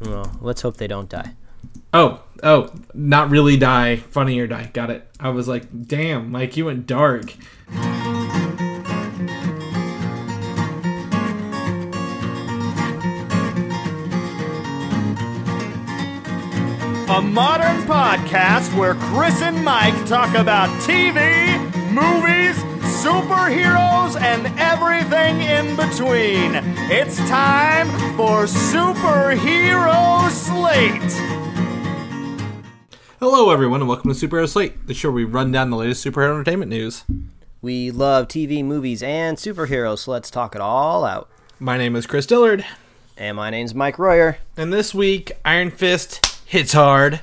Well, let's hope they don't die. Oh, oh, not really die, funny or die. Got it. I was like, damn, Mike, you went dark. A modern podcast where Chris and Mike talk about TV, movies, superheroes, and everything in between. It's time for Superhero Slate. Hello, everyone, and welcome to Superhero Slate, the show where we run down the latest superhero entertainment news. We love TV, movies, and superheroes, so let's talk it all out. My name is Chris Dillard, And my name's Mike Royer. and this week, Iron Fist hits hard.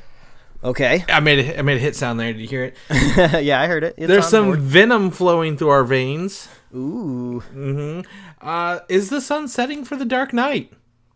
Okay. I made a, I made a hit sound there. Did you hear it? yeah, I heard it. It's There's some board. venom flowing through our veins. Ooh. Mm-hmm. Uh, is the sun setting for the Dark Knight?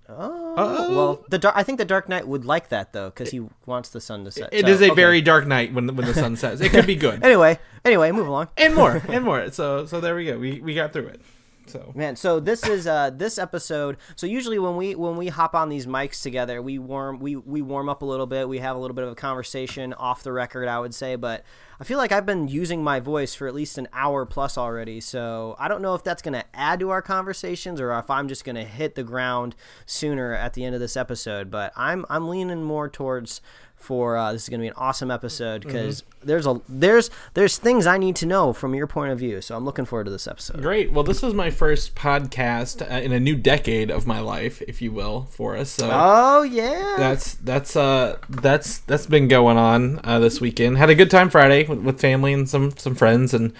Oh. Uh-oh. Well, the dark. I think the Dark Knight would like that though, because he wants the sun to set. It so, is a okay. very dark night when the, when the sun sets. It could be good. Anyway, anyway, move along. and more and more so so there we go we, we got through it so Man, so this is uh this episode. So usually when we when we hop on these mics together, we warm we we warm up a little bit. We have a little bit of a conversation off the record, I would say, but I feel like I've been using my voice for at least an hour plus already. So I don't know if that's going to add to our conversations or if I'm just going to hit the ground sooner at the end of this episode, but I'm I'm leaning more towards for uh, this is going to be an awesome episode because there's a there's there's things I need to know from your point of view. So I'm looking forward to this episode. great well this is my first podcast uh, in a new decade of my life if you will for us so Oh yeah. that's that's uh that's that's been going on uh, this weekend had a good time friday with, with family and some some friends and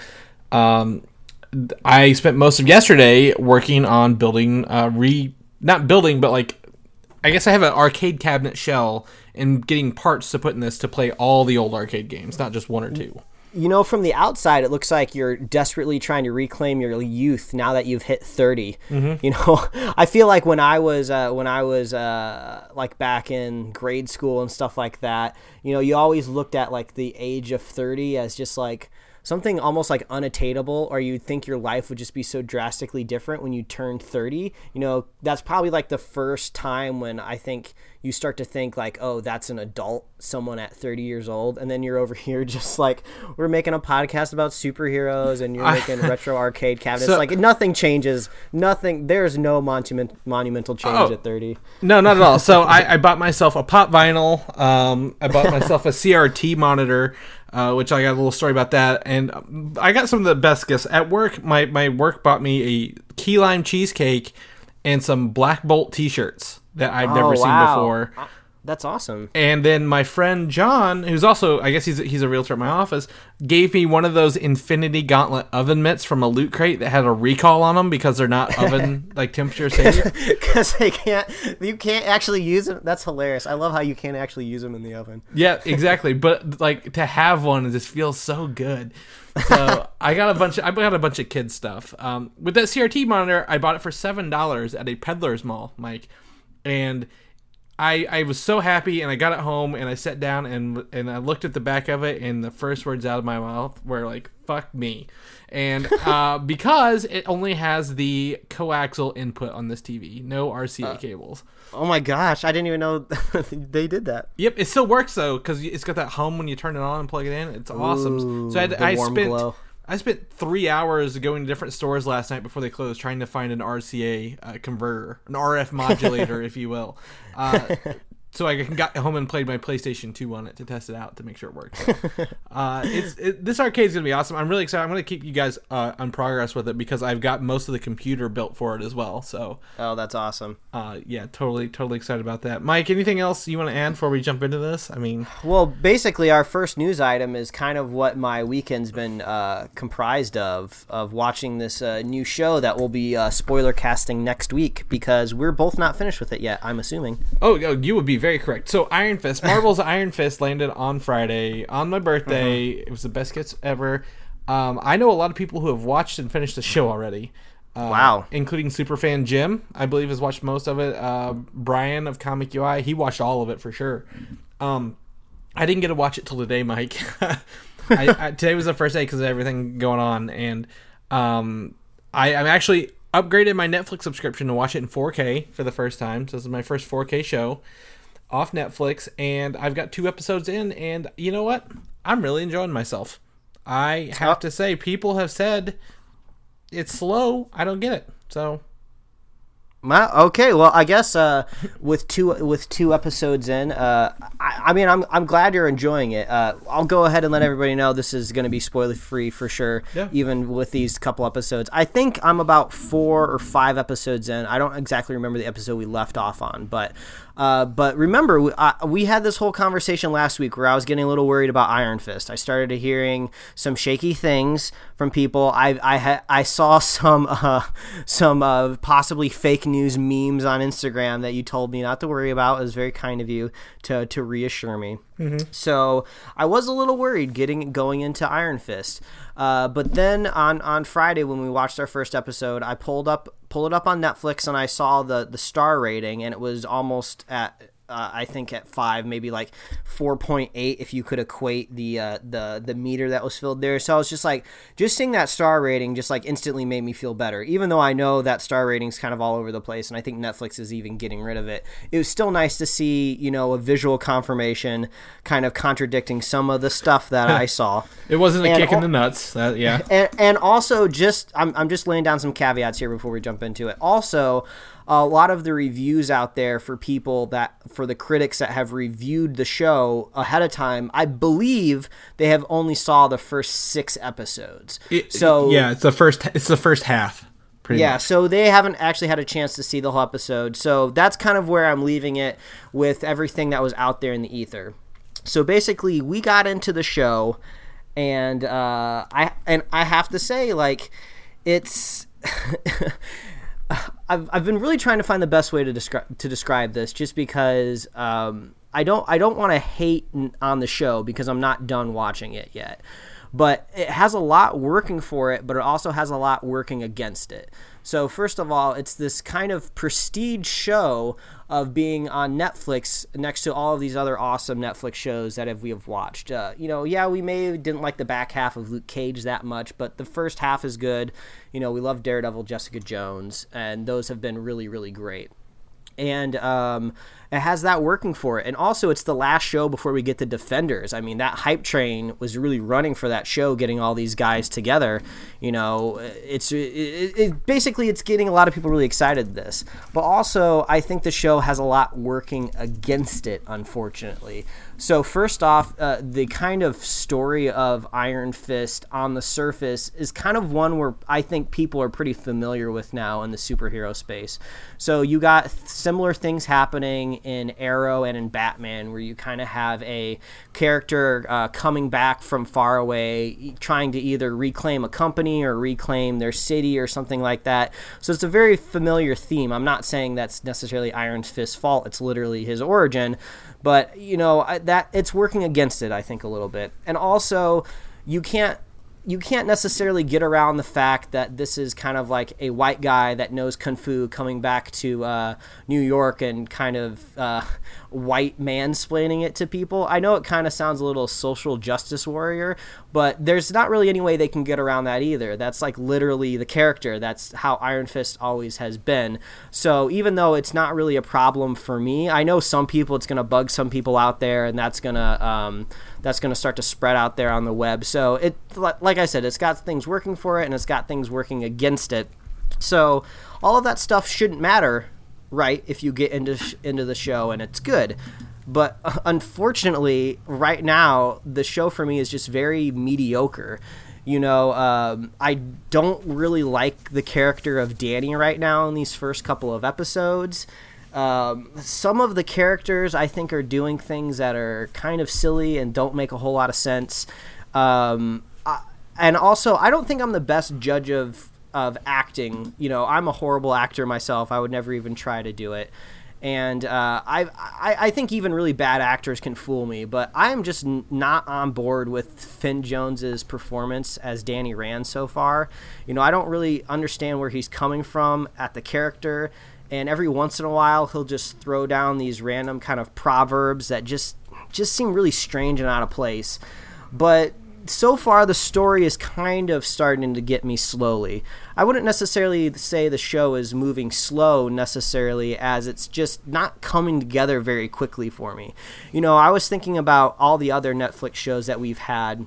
um i spent most of yesterday working on building uh re not building but like i guess i have an arcade cabinet shell and getting parts to put in this to play all the old arcade games not just one or two You know, from the outside, it looks like you're desperately trying to reclaim your youth now that you've hit 30. You know, I feel like when I was uh, when I was uh, like back in grade school and stuff like that, you know, you always looked at like the age of 30 as just like something almost like unattainable or you'd think your life would just be so drastically different when you turn 30 you know that's probably like the first time when i think you start to think like oh that's an adult someone at 30 years old and then you're over here just like we're making a podcast about superheroes and you're making retro arcade cabinets So- like nothing changes nothing there's no monument monumental change Oh. at 30 No, not at all. So I, I bought myself a pop vinyl. Um, I bought myself a CRT monitor, uh, which I got a little story about that. And um, I got some of the best gifts at work. My my work bought me a key lime cheesecake and some Black Bolt T-shirts that I've never Oh, seen wow. before. That's awesome And then my friend John, who's also I guess he's he's a realtor at my office, gave me one of those Infinity Gauntlet oven mitts from a loot crate that had a recall on them because they're not oven like temperature safe. because they can't you can't actually use them that's hilarious i love how you can't actually use them in the oven Yeah, exactly. But like to have one just feels so good. So I got a bunch. Of, I got a bunch of kids stuff. Um, with that CRT monitor, I bought it for seven dollars at a peddler's mall, Mike, and I I was so happy. And I got it home and I sat down and and I looked at the back of it, and the first words out of my mouth were like "fuck me," and uh, because it only has the coaxial input on this TV, no RCA cables. oh my gosh i didn't even know they did that Yep, it still works though because it's got that hum when you turn it on and plug it in. It's awesome. So I, had, I spent glow. I spent three hours going to different stores last night before they closed, trying to find an RCA uh, converter, an RF modulator, if you will. Uh, so I got home and played my PlayStation 2 on it to test it out to make sure it worked. uh, it's it, this arcade is gonna be awesome. I'm really excited. I'm gonna keep you guys uh, on progress with it because I've got most of the computer built for it as well. So oh that's awesome uh, yeah, totally totally excited about that. Mike, anything else you want to add before we jump into this? I mean. well basically our first news item is kind of what my weekend's been uh, comprised of of watching this uh, new show that will be uh, spoiler casting next week because we're both not finished with it yet i'm assuming Oh, oh, you would be very correct. So Iron Fist, Marvel's Iron Fist landed on Friday on my birthday. It was the best gifts ever. Um, I know a lot of people who have watched and finished the show already. Uh, Wow. Including superfan Jim, I believe has watched most of it. Uh, Brian of Comic UI, he watched all of it for sure. Um, I didn't get to watch it till today, Mike. I, I, today was the first day because of everything going on, and um, I, I'm actually upgraded my Netflix subscription to watch it in 4K for the first time. So this is my first 4K show off Netflix, and I've got two episodes in, and you know what? I'm really enjoying myself. I have to say, people have said it's slow. I don't get it. So Well, okay. Well, I guess uh, with two with two episodes in, uh, I, I mean, I'm I'm glad you're enjoying it. Uh, I'll go ahead and let everybody know this is going to be spoiler free for sure. Yeah. Even with these couple episodes, I think I'm about four or five episodes in. I don't exactly remember the episode we left off on, but uh, but remember, we, uh, we had this whole conversation last week where I was getting a little worried about Iron Fist. I started hearing some shaky things from people. I I ha- I saw some uh, some uh, possibly fake news memes on Instagram that you told me not to worry about. It was very kind of you to to reassure me. So I was a little worried getting going into Iron Fist. Uh, but then on on Friday when we watched our first episode, I pulled up pulled it up on Netflix and I saw the the star rating and it was almost at uh, I think at five, maybe like four point eight, if you could equate the uh, the the meter that was filled there. So I was just like, just seeing that star rating just like instantly made me feel better. Even though I know that star rating's kind of all over the place, and I think Netflix is even getting rid of it. It was still nice to see, you know, a visual confirmation, kind of contradicting some of the stuff that I saw. it wasn't a And kick in the nuts. That, yeah. and, and also just I'm, I'm just laying down some caveats here before we jump into it also a lot of the reviews out there for people that for the critics that have reviewed the show ahead of time i believe they have only saw the first six episodes It- so yeah, it's the first. It's the first half. Pretty yeah, much. so they haven't actually had a chance to see the whole episode. So that's kind of where I'm leaving it with everything that was out there in the ether. So basically, we got into the show, and uh, I and I have to say, like, it's. I've, I've been really trying to find the best way to describe to describe this, just because um, I don't I don't want to hate on the show because I'm not done watching it yet, but it has a lot working for it, but it also has a lot working against it. So first of all, it's this kind of prestige show of being on Netflix next to all of these other awesome Netflix shows that have, we have watched. Uh, you know, yeah, we may didn't like the back half of Luke Cage that much, but the first half is good. You know, we love Daredevil, Jessica Jones, and those have been really, really great and um, it has that working for it. And also, it's the last show before we get the Defenders. I mean, that hype train was really running for that show, getting all these guys together. You know, it's it, it, basically it's getting a lot of people really excited. This, but also, I think the show has a lot working against it, unfortunately. So first off, uh, the kind of story of Iron Fist on the surface is kind of one where I think people are pretty familiar with now in the superhero space. So you got similar things happening in Arrow and in Batman, where you kind of have a character uh, coming back from far away, trying to either reclaim a company or reclaim their city or something like that. So it's a very familiar theme. I'm not saying that's necessarily Iron Fist's fault. It's literally his origin, but you know I, that it's working against it. I think a little bit, and also you can't you can't necessarily get around the fact that this is kind of like a white guy that knows kung fu coming back to uh, New York and kind of uh, white mansplaining it to people. I know it kind of sounds a little social justice warrior, but there's not really any way they can get around that either. That's like literally the character. That's how Iron Fist always has been. So even though it's not really a problem for me, I know some people it's going to bug some people out there, and that's gonna um, that's going to start to spread out there on the web. So it, like I said, it's got things working for it and it's got things working against it. So all of that stuff shouldn't matter, right? If you get into sh- into the show and it's good. But unfortunately, right now the show for me is just very mediocre. You know, um, I don't really like the character of Danny right now in these first couple of episodes. Um, some of the characters I think are doing things that are kind of silly and don't make a whole lot of sense. Um, I, and also, I don't think I'm the best judge of of acting. You know, I'm a horrible actor myself. I would never even try to do it. And uh, I, I, I think even really bad actors can fool me, but I am just not on board with Finn Jones's performance as Danny Rand so far. You know, I don't really understand where he's coming from at the character and every once in a while he'll just throw down these random kind of proverbs that just just seem really strange and out of place but so far the story is kind of starting to get me slowly. I wouldn't necessarily say the show is moving slow necessarily as it's just not coming together very quickly for me. You know, I was thinking about all the other Netflix shows that we've had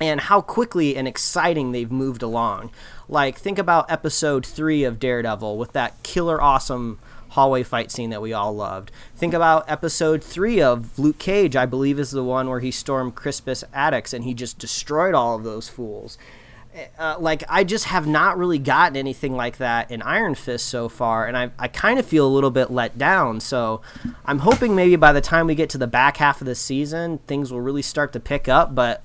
and how quickly and exciting they've moved along. Like think about episode 3 of Daredevil with that killer awesome hallway fight scene that we all loved. Think about episode three of Luke Cage, I believe is the one where he stormed Crispus Attucks and he just destroyed all of those fools. Uh, like I just have not really gotten anything like that in Iron Fist so far, and I I kind of feel a little bit let down. So I'm hoping maybe by the time we get to the back half of the season, things will really start to pick up. But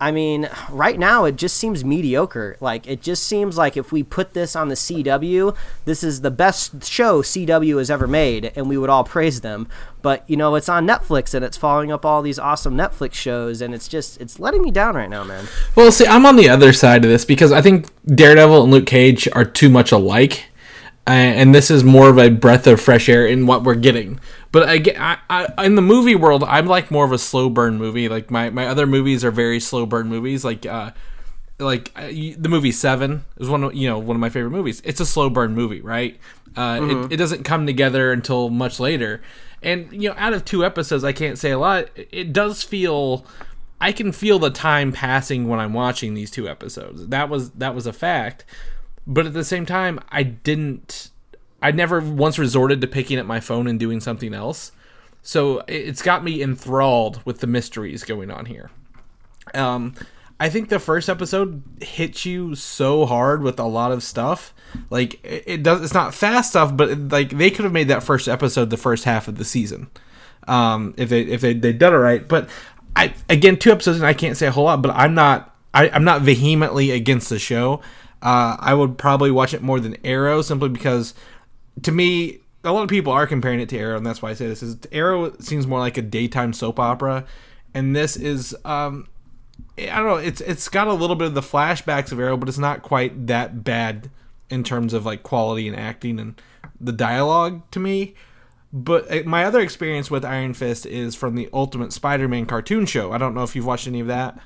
I mean, right now it just seems mediocre. Like it just seems like if we put this on the CW, this is the best show CW has ever made, and we would all praise them. But you know, it's on Netflix and it's following up all these awesome Netflix shows, and it's just it's letting me down right now, man. Well, see, I'm on the other side of this because I think Daredevil and Luke Cage are too much alike, and this is more of a breath of fresh air in what we're getting. But I, I, I, in the movie world, I'm like more of a slow burn movie. Like my, my other movies are very slow burn movies. Like uh, like uh, the movie Seven is one of you know one of my favorite movies. It's a slow burn movie, right? Uh, mm-hmm. it, it doesn't come together until much later. And you know, out of two episodes, I can't say a lot. It does feel I can feel the time passing when I'm watching these two episodes. That was that was a fact. But at the same time, I didn't I never once resorted to picking up my phone and doing something else. So it's got me enthralled with the mysteries going on here. Um, I think the first episode hits you so hard with a lot of stuff. Like it, does, it's not fast stuff, but like they could have made that first episode the first half of the season, um, if they if they they done it right. But I again two episodes and I can't say a whole lot, but I'm not I, I'm not vehemently against the show. Uh, I would probably watch it more than Arrow simply because to me, a lot of people are comparing it to Arrow, and that's why I say this is Arrow seems more like a daytime soap opera, and this is um, I don't know, it's it's got a little bit of the flashbacks of Arrow, but it's not quite that bad in terms of like quality and acting and the dialogue to me. But uh, my other experience with Iron Fist is from the Ultimate Spider-Man cartoon show. I don't know if you've watched any of that.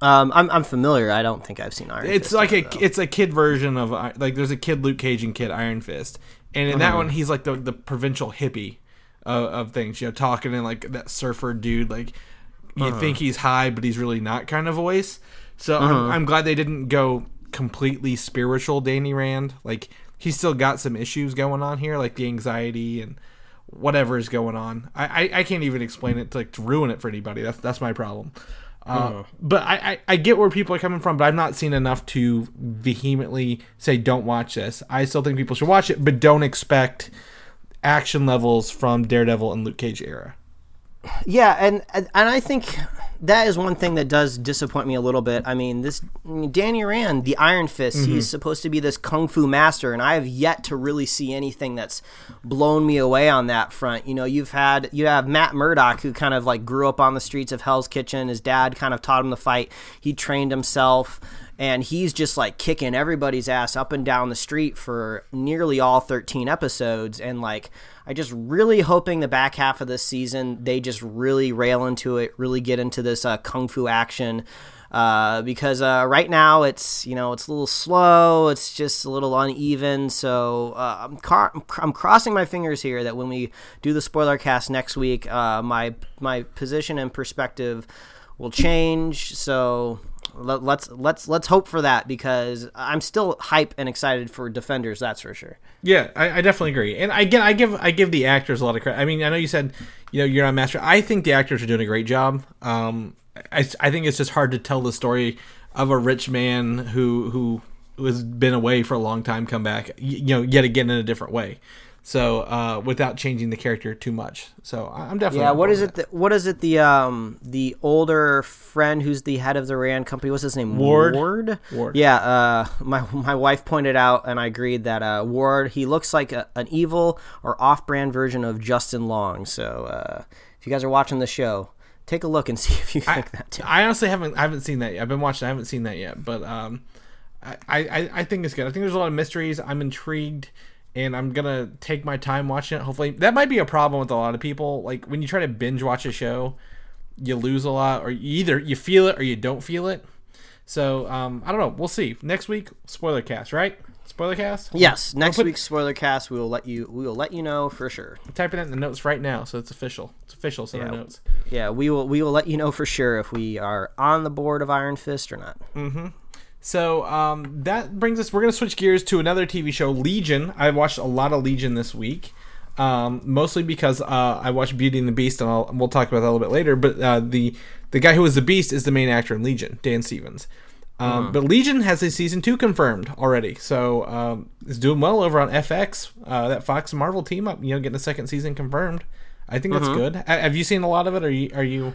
Um, I'm I'm familiar. I don't think I've seen Iron. It's Fist like a though. it's a kid version of like there's a kid Luke Cage and kid Iron Fist, and in that Uh-huh. one he's like the the provincial hippie of, of things. You know, talking in like that surfer dude. Like you Uh-huh. think he's high, but he's really not kind of voice. So Uh-huh. I'm, I'm glad they didn't go completely spiritual. Danny Rand, like he's still got some issues going on here, like the anxiety and whatever is going on. I, I, I can't even explain it to like to ruin it for anybody. That's that's my problem. Uh, But I, I, I get where people are coming from, but I've not seen enough to vehemently say don't watch this. I still think people should watch it, but don't expect action levels from Daredevil and Luke Cage era. Yeah, and and I think that is one thing that does disappoint me a little bit. I mean, this Danny Rand, the Iron Fist, he's mm-hmm. supposed to be this kung fu master, and I have yet to really see anything that's blown me away on that front. You know, you've had you have Matt Murdock, who kind of like grew up on the streets of Hell's Kitchen. His dad kind of taught him to fight. He trained himself. And he's just like kicking everybody's ass up and down the street for nearly all 13 episodes. And like, I just really hoping the back half of this season they just really rail into it, really get into this uh, kung fu action. Uh, because uh, right now it's you know it's a little slow, it's just a little uneven. So uh, I'm car- I'm crossing my fingers here that when we do the spoiler cast next week, uh, my my position and perspective will change. So let's let's let's hope for that because I'm still hype and excited for Defenders. That's for sure. Yeah, I, I definitely agree. And again, I give I give the actors a lot of credit. I mean, I know you said you know you're not master. I think the actors are doing a great job. Um, I, I think it's just hard to tell the story of a rich man who who has been away for a long time come back. You know, yet again in a different way. So uh, without changing the character too much. So I- I'm definitely Yeah, on what board is with it? That, what is it? The um the older friend who's the head of the Rand company. What's his name? Ward. Ward. Ward. Yeah. Uh, my my wife pointed out, and I agreed that uh, Ward he looks like a, an evil or off-brand version of Justin Long. So uh, if you guys are watching the show, take a look and see if you think that too. I honestly haven't I haven't seen that. Yet. I've been watching. I haven't seen that yet, but um, I, I I think it's good. I think there's a lot of mysteries. I'm intrigued, and I'm gonna take my time watching it. Hopefully, that might be a problem with a lot of people. Like when you try to binge watch a show, you lose a lot, or you either you feel it or you don't feel it. So um, I don't know. We'll see next week. Spoiler cast, right? Spoiler cast. Yes, next put- week's spoiler cast, we will let you we will let you know for sure. I'm typing that in the notes right now, so it's official. It's official. So Yeah. the notes. Yeah, we will we will let you know for sure if we are on the board of Iron Fist or not. So um, that brings us. We're gonna switch gears to another TV show, Legion. I watched a lot of Legion this week, um, mostly because uh, I watched Beauty and the Beast, and I'll, we'll talk about that a little bit later. But uh, the the guy who was the Beast is the main actor in Legion, Dan Stevens. Um, But Legion has a season two confirmed already, so um, it's doing well over on FX. Uh, that Fox and Marvel team up, you know, getting a second season confirmed. I think that's good. Ha- Have you seen a lot of it? Or are you? Are you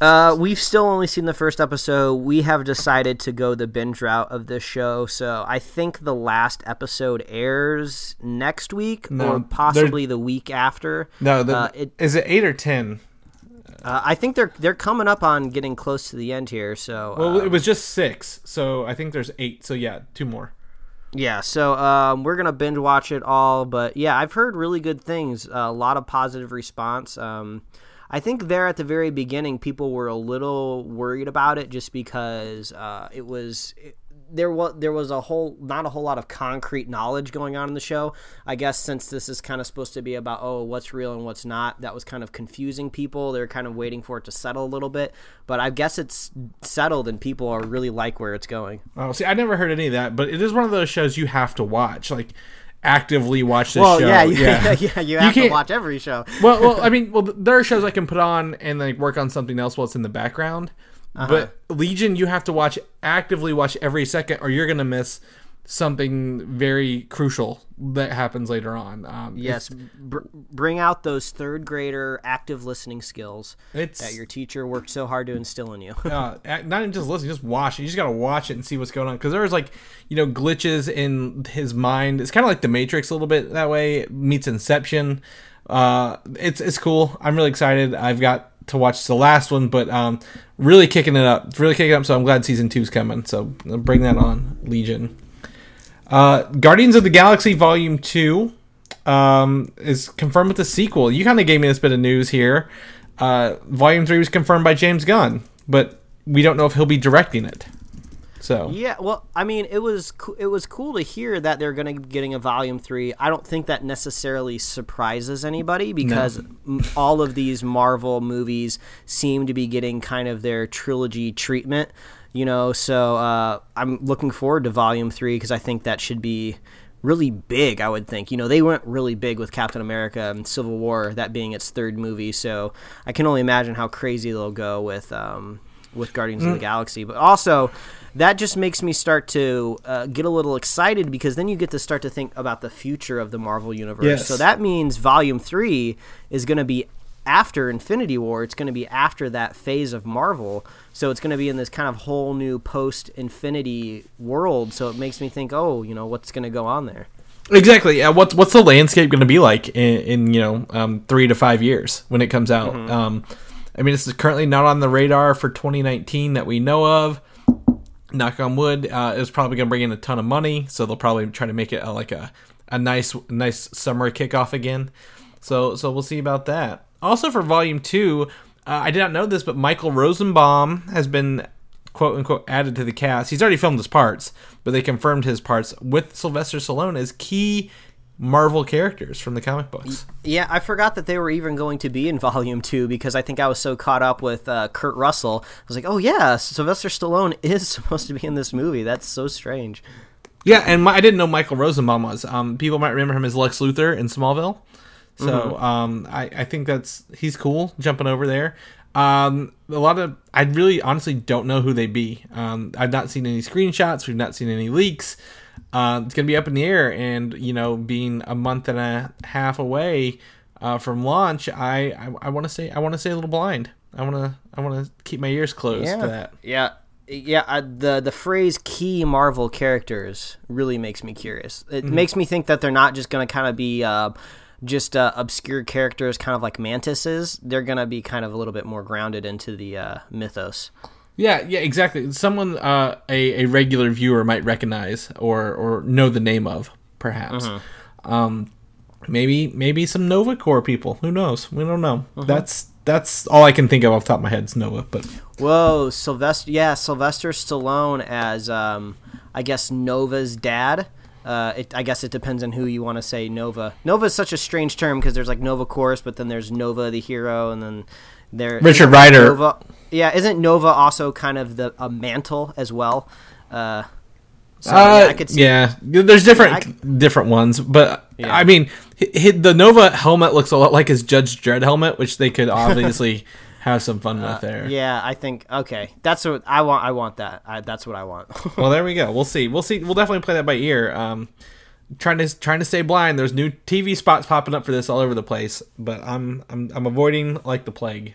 Uh, we've still only seen the first episode. We have decided to go the binge route of this show, so I think the last episode airs next week No, or possibly the week after. no? The, Uh, it, is it eight or ten? uh, I think they're they're coming up on getting close to the end here. So Well, uh, it was just six, so I think there's eight. So yeah, two more. Yeah, so um, we're gonna binge watch it all, but yeah, I've heard really good things. a lot of positive response. Um, I think there at the very beginning, people were a little worried about it just because uh, it was. It, there was there was a whole not a whole lot of concrete knowledge going on in the show. I guess since this is kind of supposed to be about oh what's real and what's not, that was kind of confusing people. They're kind of waiting for it to settle a little bit, but I guess it's settled and people are really like where it's going. Oh, see, I never heard any of that, but it is one of those shows you have to watch, like actively watch this Well, show. yeah, you, yeah, you have to can't- watch every show. well, well, I mean, well, there are shows I can put on and like work on something else while it's in the background. Uh-huh. But Legion, you have to watch actively watch every second, or you're gonna miss something very crucial that happens later on. Um, Yes, br- bring out those third grader active listening skills it's that your teacher worked so hard to instill in you. uh, not even just listen, just watch it. You just gotta watch it and see what's going on because there's like you know glitches in his mind. It's kind of like the Matrix a little bit that way. It meets Inception. Uh, it's it's cool. I'm really excited. I've got to watch the last one, but um, really kicking it up. It's really kicking it up. So I'm glad season two's coming. So bring that on, Legion. Uh, Guardians of the Galaxy Volume Two um, is confirmed with the sequel. You kind of gave me this bit of news here. Uh, Volume Three was confirmed by James Gunn, but we don't know if he'll be directing it. So yeah, well, I mean, it was co- it was cool to hear that they're going to be getting a volume three. I don't think that necessarily surprises anybody because m- all of these Marvel movies seem to be getting kind of their trilogy treatment. You know, so uh, I'm looking forward to volume three because I think that should be really big. I would think. You know, they went really big with Captain America and Civil War, that being its third movie. So I can only imagine how crazy they'll go with um, with Guardians of the Galaxy. But also, that just makes me start to uh, get a little excited because then you get to start to think about the future of the Marvel universe. Yes. So that means Volume Three is going to be after Infinity War. It's going to be after that phase of Marvel. So it's going to be in this kind of whole new post Infinity world. So it makes me think, oh, you know, what's going to go on there? exactly, yeah. What's what's the landscape going to be like in, in you know um, three to five years when it comes out? Um, I mean, it's currently not on the radar for 2019 that we know of. Knock on wood, uh, it's probably going to bring in a ton of money, so they'll probably try to make it a, like a a nice nice summer kickoff again. So so we'll see about that. Also for Volume Two, uh, I did not know this, but Michael Rosenbaum has been quote unquote added to the cast. He's already filmed his parts, but they confirmed his parts with Sylvester Stallone as key Marvel characters from the comic books. Yeah, I forgot that they were even going to be in Volume 2 because I think I was so caught up with uh, Kurt Russell. I was like, oh, yeah, Sylvester Stallone is supposed to be in this movie. That's so strange. Yeah, and my, I didn't know Michael Rosenbaum was. Um, people might remember him as Lex Luthor in Smallville. So um, I, I think that's he's cool jumping over there. Um, a lot of I really honestly don't know who they be. Um, I've not seen any screenshots. We've not seen any leaks. Uh, it's gonna be up in the air, and you know, being a month and a half away uh, from launch, I I, I want to say I want to say a little blind. I want to I want to keep my ears closed to that. Yeah. Yeah, I, the the phrase "key Marvel characters" really makes me curious. It makes me think that they're not just going to kind of be uh, just uh, obscure characters, kind of like Mantises. They're going to be kind of a little bit more grounded into the uh, mythos. Yeah, yeah, exactly. Someone uh, a a regular viewer might recognize or or know the name of, perhaps. Um, maybe maybe some Nova Corps people. Who knows? We don't know. That's that's all I can think of off the top of my head is Nova. But Whoa, Sylvester. Yeah, Sylvester Stallone as, um, I guess, Nova's dad. Uh, it, I guess it depends on who you want to say Nova. Nova is such a strange term because there's like Nova Corps, but then there's Nova the hero, and then there Richard Rider. Nova, yeah, isn't Nova also kind of the a mantle as well? Uh, so uh, yeah, I could see. yeah, there's different Yeah, different ones, but Yeah. I mean, the Nova helmet looks a lot like his Judge Dredd helmet, which they could obviously have some fun with there. Uh, Yeah, I think okay. That's what I want. I want that. I, that's what I want. Well, there we go. We'll see. We'll see. We'll definitely play that by ear. Um, trying to trying to stay blind. There's new TV spots popping up for this all over the place, but I'm I'm I'm avoiding like the plague.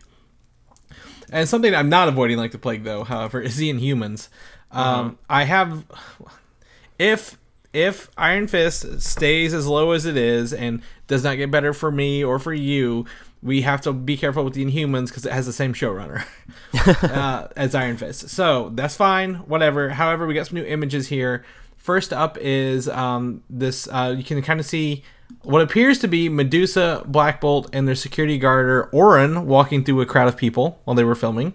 And something I'm not avoiding like the plague, though, however, is the Inhumans. Um, I have if if Iron Fist stays as low as it is and does not get better for me or for you, we have to be careful with the Inhumans because it has the same showrunner uh, as Iron Fist. So that's fine, whatever. However, we got some new images here. First up is um, this. Uh, you can kind of see what appears to be Medusa, Black Bolt, and their security guarder Orin walking through a crowd of people while they were filming.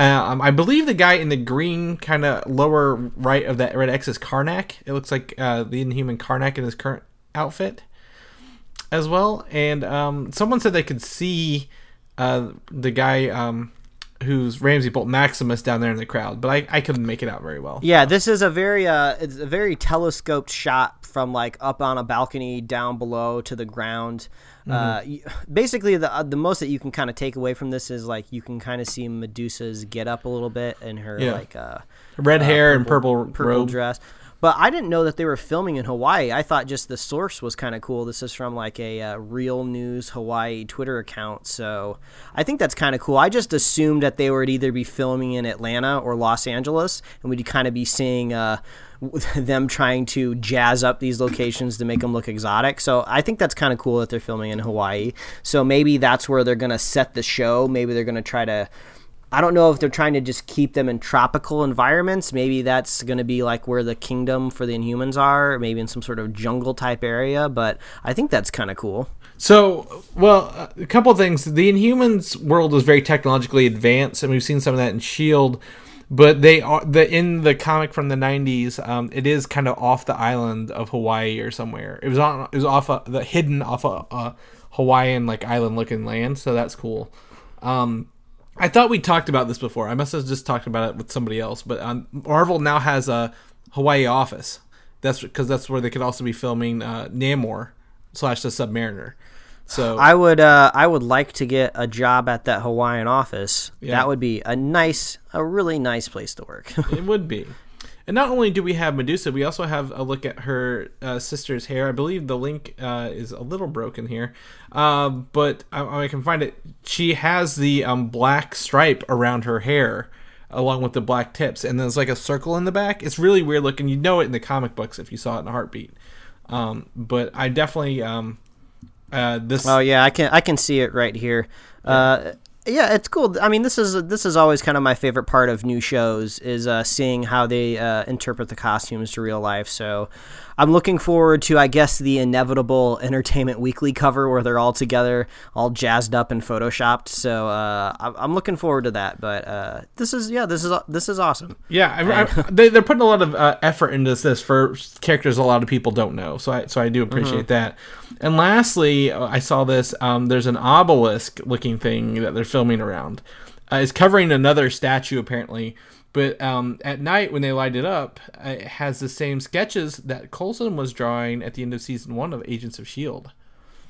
Um, I believe the guy in the green, kind of lower right of that red X is Karnak. It looks like uh, the Inhuman Karnak in his current outfit as well. And um, someone said they could see uh, the guy um, who's Ramsay Bolton Maximus down there in the crowd, but I, I couldn't make it out very well. Yeah, this is a very uh, it's a very telescoped shot from like up on a balcony down below to the ground. Mm-hmm. Uh, basically, the uh, the most that you can kind of take away from this is like you can kind of see Medusa's get up a little bit and her Yeah. like uh, Red hair and purple, purple robe. dress. But I didn't know that they were filming in Hawaii. I thought just the source was kind of cool. This is from like a uh, Real News Hawaii Twitter account, so I think that's kind of cool. I just assumed that they would either be filming in Atlanta or Los Angeles, and we'd kind of be seeing uh, them trying to jazz up these locations to make them look exotic. So I think that's kind of cool that they're filming in Hawaii. So maybe that's where they're gonna set the show. Maybe they're gonna try to. I don't know if they're trying to just keep them in tropical environments. Maybe that's going to be like where the kingdom for the Inhumans are, maybe in some sort of jungle type area. But I think that's kind of cool. So, well, a couple things. The Inhumans world is very technologically advanced, and we've seen some of that in Shield. But they are the in the comic from the '90s. Um, it is kind of off the island of Hawaii or somewhere. It was on. It was off a, the hidden off a, a Hawaiian like island looking land. So that's cool. Um, I thought we talked about this before. I must have just talked about it with somebody else. But um, Marvel now has a Hawaii office. That's because that's where they could also be filming uh, Namor slash the Submariner. So I would, uh, I would like to get a job at that Hawaiian office. Yeah. That would be a nice, a really nice place to work. it would be. And not only do we have Medusa, we also have a look at her uh, sister's hair. I believe the link uh, is a little broken here, uh, but I, I can find it. She has the um, black stripe around her hair, along with the black tips, and there's like a circle in the back. It's really weird looking. You know it in the comic books if you saw it in a heartbeat. Um, but I definitely um, uh, this. Oh yeah, I can I can see it right here. Uh, yeah, it's cool. I mean, this is this is always kind of my favorite part of new shows is uh, seeing how they uh, interpret the costumes to real life. So I'm looking forward to, I guess, the inevitable Entertainment Weekly cover where they're all together, all jazzed up and photoshopped. So uh, I'm- I'm looking forward to that. But uh, this is yeah, this is this is awesome. Yeah, I, I, they, they're putting a lot of uh, effort into this for characters a lot of people don't know. So I so I do appreciate that. And lastly, uh, I saw this. Um, there's an obelisk looking thing that they're filming around. Uh, it's covering another statue apparently. But um, at night when they light it up, uh, it has the same sketches that Coulson was drawing at the end of season one of Agents of Shield.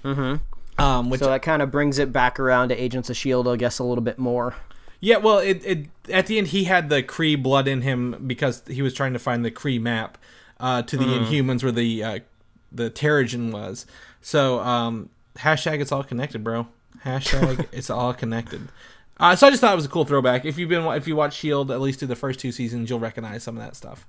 Mm-hmm. Um, which So that kind of brings it back around to Agents of Shield, I guess, a little bit more. Yeah, well, it, it at the end he had the Kree blood in him because he was trying to find the Kree map uh, to the Inhumans where the uh, the Terrigen was. So um, hashtag it's all connected, bro. Hashtag it's all connected. Uh, so I just thought it was a cool throwback. If you've been if you watch Shield at least through the first two seasons, you'll recognize some of that stuff.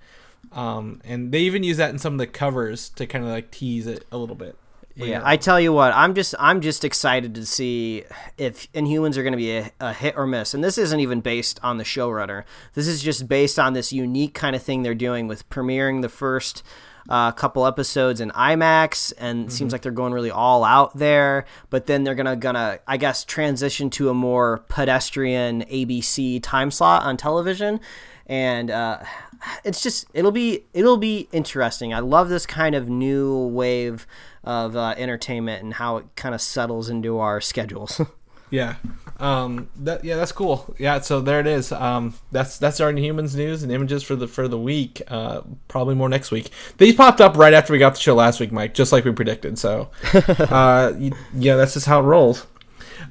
Um, and they even use that in some of the covers to kind of like tease it a little bit. Yeah, I tell you what, I'm just I'm just excited to see if Inhumans are going to be a, a hit or miss. And this isn't even based on the showrunner. This is just based on this unique kind of thing they're doing with premiering the first uh, a couple episodes in IMAX, and it seems like they're going really all out there. But then they're gonna gonna I guess transition to a more pedestrian ABC time slot on television, and uh, it's just it'll be it'll be interesting. I love this kind of new wave of uh, entertainment and how it kind of settles into our schedules. Yeah. Um that yeah, that's cool. Yeah, so there it is. Um that's that's our Inhumans news and images for the for the week. Uh probably more next week. These popped up right after we got the show last week, Mike, just like we predicted. So uh yeah, that's just how it rolls.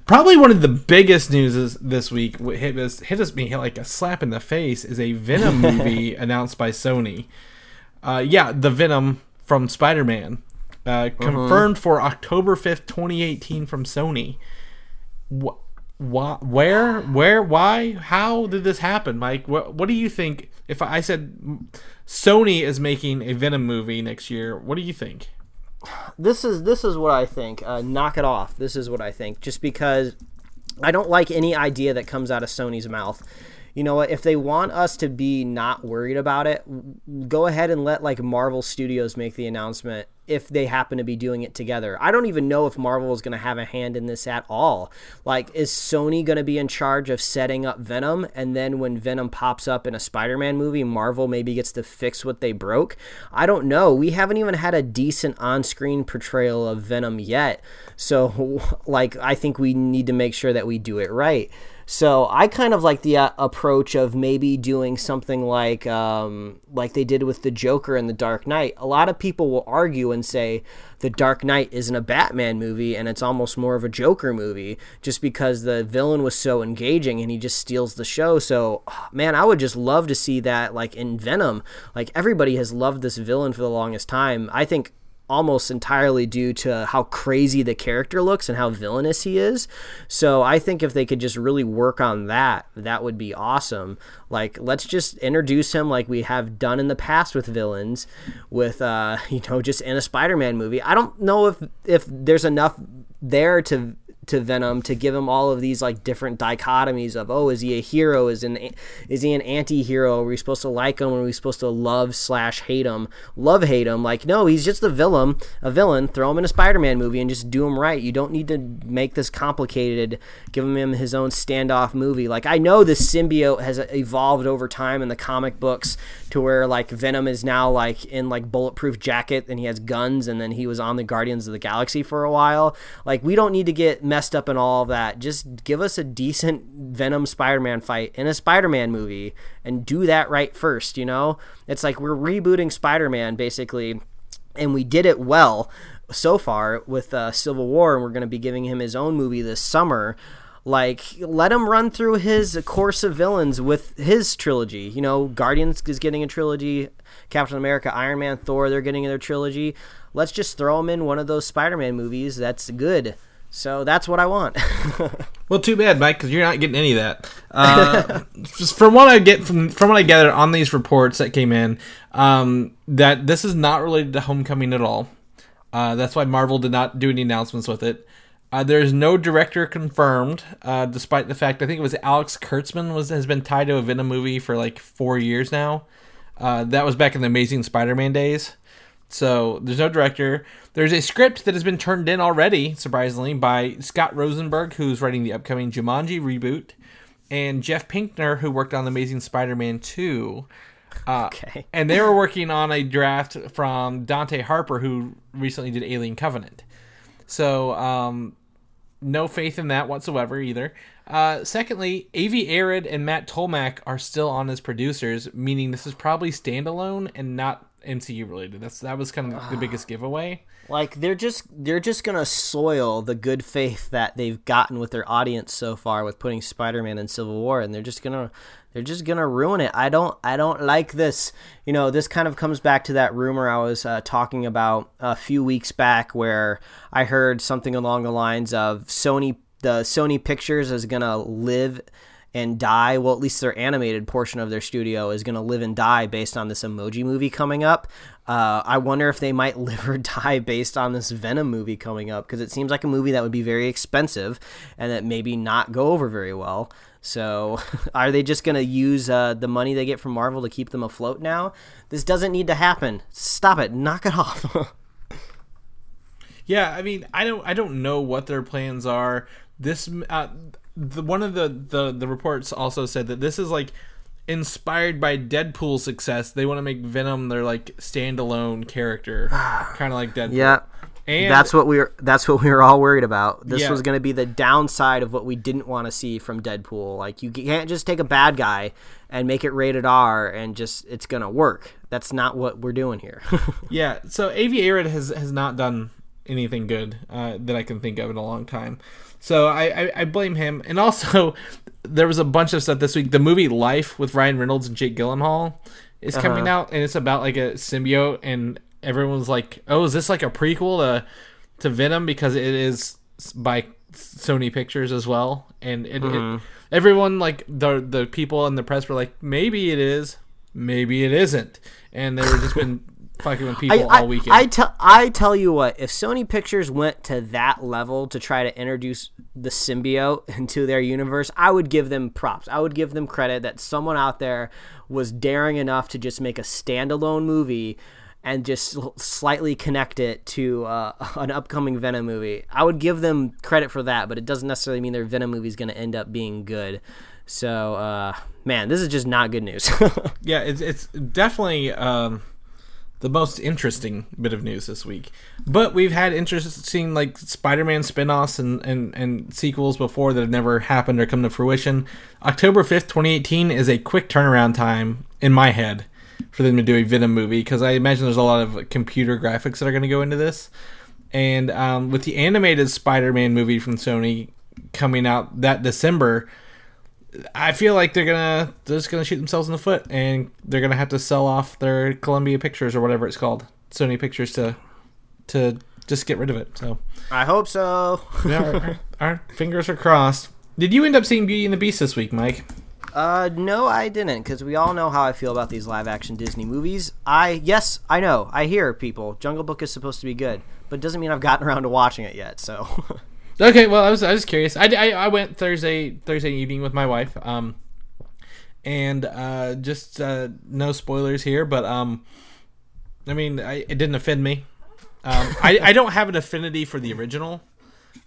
Probably one of the biggest news is this week hit us hit us me like a slap in the face is a Venom movie announced by Sony. Uh yeah, the Venom from Spider-Man. Uh, confirmed for October 5th, 2018 from Sony wh- why, where, where, why, how did this happen, Mike? What, what do you think? If I said Sony is making a Venom movie next year, what do you think? this is this is what I think. Uh, knock it off. This is what I think. Just because I don't like any idea that comes out of Sony's mouth. You know what? If they want us to be not worried about it, go ahead and let like Marvel Studios make the announcement if they happen to be doing it together. I don't even know if Marvel is going to have a hand in this at all. Like, is Sony going to be in charge of setting up Venom? And then when Venom pops up in a Spider Man movie, Marvel maybe gets to fix what they broke? I don't know. We haven't even had a decent on screen portrayal of Venom yet. So, like, I think we need to make sure that we do it right. So I kind of like the uh, approach of maybe doing something like um, like they did with the Joker and the Dark Knight. A lot of people will argue and say the Dark Knight isn't a Batman movie and it's almost more of a Joker movie just because the villain was so engaging and he just steals the show. So man, I would just love to see that like in Venom. Like everybody has loved this villain for the longest time. I think almost entirely due to how crazy the character looks and how villainous he is. So I think if they could just really work on that, that would be awesome. Like let's just introduce him like we have done in the past with villains with uh you know just in a Spider-Man movie. I don't know if if there's enough there to to Venom to give him all of these like different dichotomies of oh is he a hero? Is an is he an anti-hero? Are we supposed to like him? Are we supposed to love slash hate him? Love hate him? Like no he's just a villain a villain. Throw him in a Spider-Man movie and just do him right. You don't need to make this complicated. Give him his own standoff movie. Like I know the symbiote has evolved over time in the comic books to where like Venom is now like in like bulletproof jacket and he has guns and then he was on the Guardians of the Galaxy for a while. Like we don't need to get messed up in all of that just give us a decent Venom Spider-Man fight in a Spider-Man movie and do that right first you know? It's like we're rebooting Spider-Man basically and we did it well so far with uh, Civil War and we're going to be giving him his own movie this summer. Like let him run through his course of villains with his trilogy you know? Guardians is getting a trilogy captain america iron man thor they're getting their trilogy. Let's just throw him in one of those spider-man movies that's good so that's what i want Well, too bad, Mike, because you're not getting any of that. Uh, from what I get from from what I gathered on these reports that came in, um, that this is not related to Homecoming at all. Uh, that's why Marvel did not do any announcements with it. Uh, there's no director confirmed, uh, despite the fact I think it was Alex Kurtzman was has been tied to a Venom movie for like four years now. Uh, that was back in the Amazing Spider-Man days. So there's no director. There's a script that has been turned in already, surprisingly, by Scott Rosenberg, who's writing the upcoming Jumanji reboot, and Jeff Pinkner, who worked on the Amazing Spider-Man 2. Uh, Okay. and they were working on a draft from Dante Harper, who recently did Alien Covenant. So um, no faith in that whatsoever either. Uh, secondly, Avi Arad and Matt Tolmach are still on as producers, meaning this is probably standalone and not MCU related. That's that was kind of the biggest giveaway. like they're just they're just gonna soil the good faith that they've gotten with their audience so far with putting Spider-Man in Civil War, and they're just gonna they're just gonna ruin it. I don't I don't like this. You know, this kind of comes back to that rumor I was uh, talking about a few weeks back, where I heard something along the lines of Sony the Sony Pictures is gonna live and die. Well, at least their animated portion of their studio is going to live and die based on this emoji movie coming up. Uh, I wonder if they might live or die based on this Venom movie coming up because it seems like a movie that would be very expensive and that maybe not go over very well. So, are they just going to use uh, the money they get from Marvel to keep them afloat now? This doesn't need to happen. Stop it. Knock it off. Yeah, I mean, I don't, I don't know what their plans are. This, uh, the one of the, the the reports also said that this is like inspired by Deadpool's success. They want to make Venom their like standalone character, kind of like Deadpool. yeah. and that's what we were that's what we were all worried about. This Yeah. was going to be the downside of what we didn't want to see from Deadpool. Like you can't just take a bad guy and make it rated R and just it's going to work. That's not what we're doing here. Yeah, so Avi Arad has has not done anything good uh, that I can think of in a long time. So I, I, I blame him. And also, there was a bunch of stuff this week. The movie Life with Ryan Reynolds and Jake Gyllenhaal is uh-huh. coming out, and it's about like a symbiote, and everyone's like, "Oh, is this like a prequel to to Venom?" Because it is by Sony Pictures as well, and it, it mm-hmm. everyone like the the people in the press were like, "Maybe it is, maybe it isn't," and they were just been fucking with people I, all weekend. I, tell I tell you what, if Sony Pictures went to that level to try to introduce the symbiote into their universe, I would give them props. I would give them credit that someone out there was daring enough to just make a standalone movie and just slightly connect it to uh, an upcoming Venom movie. I would give them credit for that, but it doesn't necessarily mean their Venom movie is going to end up being good. So, uh, man, this is just not good news. yeah, it's it's definitely um, the most interesting bit of news this week. But we've had interesting like Spider-Man spin-offs and, and, and sequels before that have never happened or come to fruition. October 5th, 2018 is a quick turnaround time in my head for them to do a Venom movie because I imagine there's a lot of computer graphics that are going to go into this. And um, with the animated Spider-Man movie from Sony coming out that December, I feel like they're gonna they're just gonna shoot themselves in the foot, and they're gonna have to sell off their Columbia Pictures or whatever it's called, Sony Pictures to to just get rid of it. So I hope so. yeah, our, our, our fingers are crossed. Did you end up seeing Beauty and the Beast this week, Mike? Uh, no, I didn't, because we all know how I feel about these live-action Disney movies. I yes, I know, I hear people. Jungle Book is supposed to be good, but it doesn't mean I've gotten around to watching it yet. So, Okay, well, I was I was curious. I, I, I went Thursday Thursday evening with my wife. Um, and uh, just uh, no spoilers here, but um, I mean, I, it didn't offend me. Um, I I don't have an affinity for the original.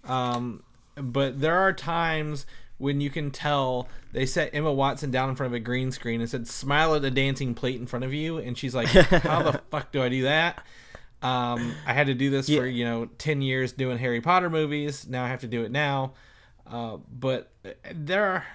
Um, but there are times when you can tell they set Emma Watson down in front of a green screen and said, "Smile at a dancing plate in front of you," and she's like, "How the fuck do I do that?" Um, I had to do this for you know ten years doing Harry Potter movies. Now I have to do it now. Uh, but there are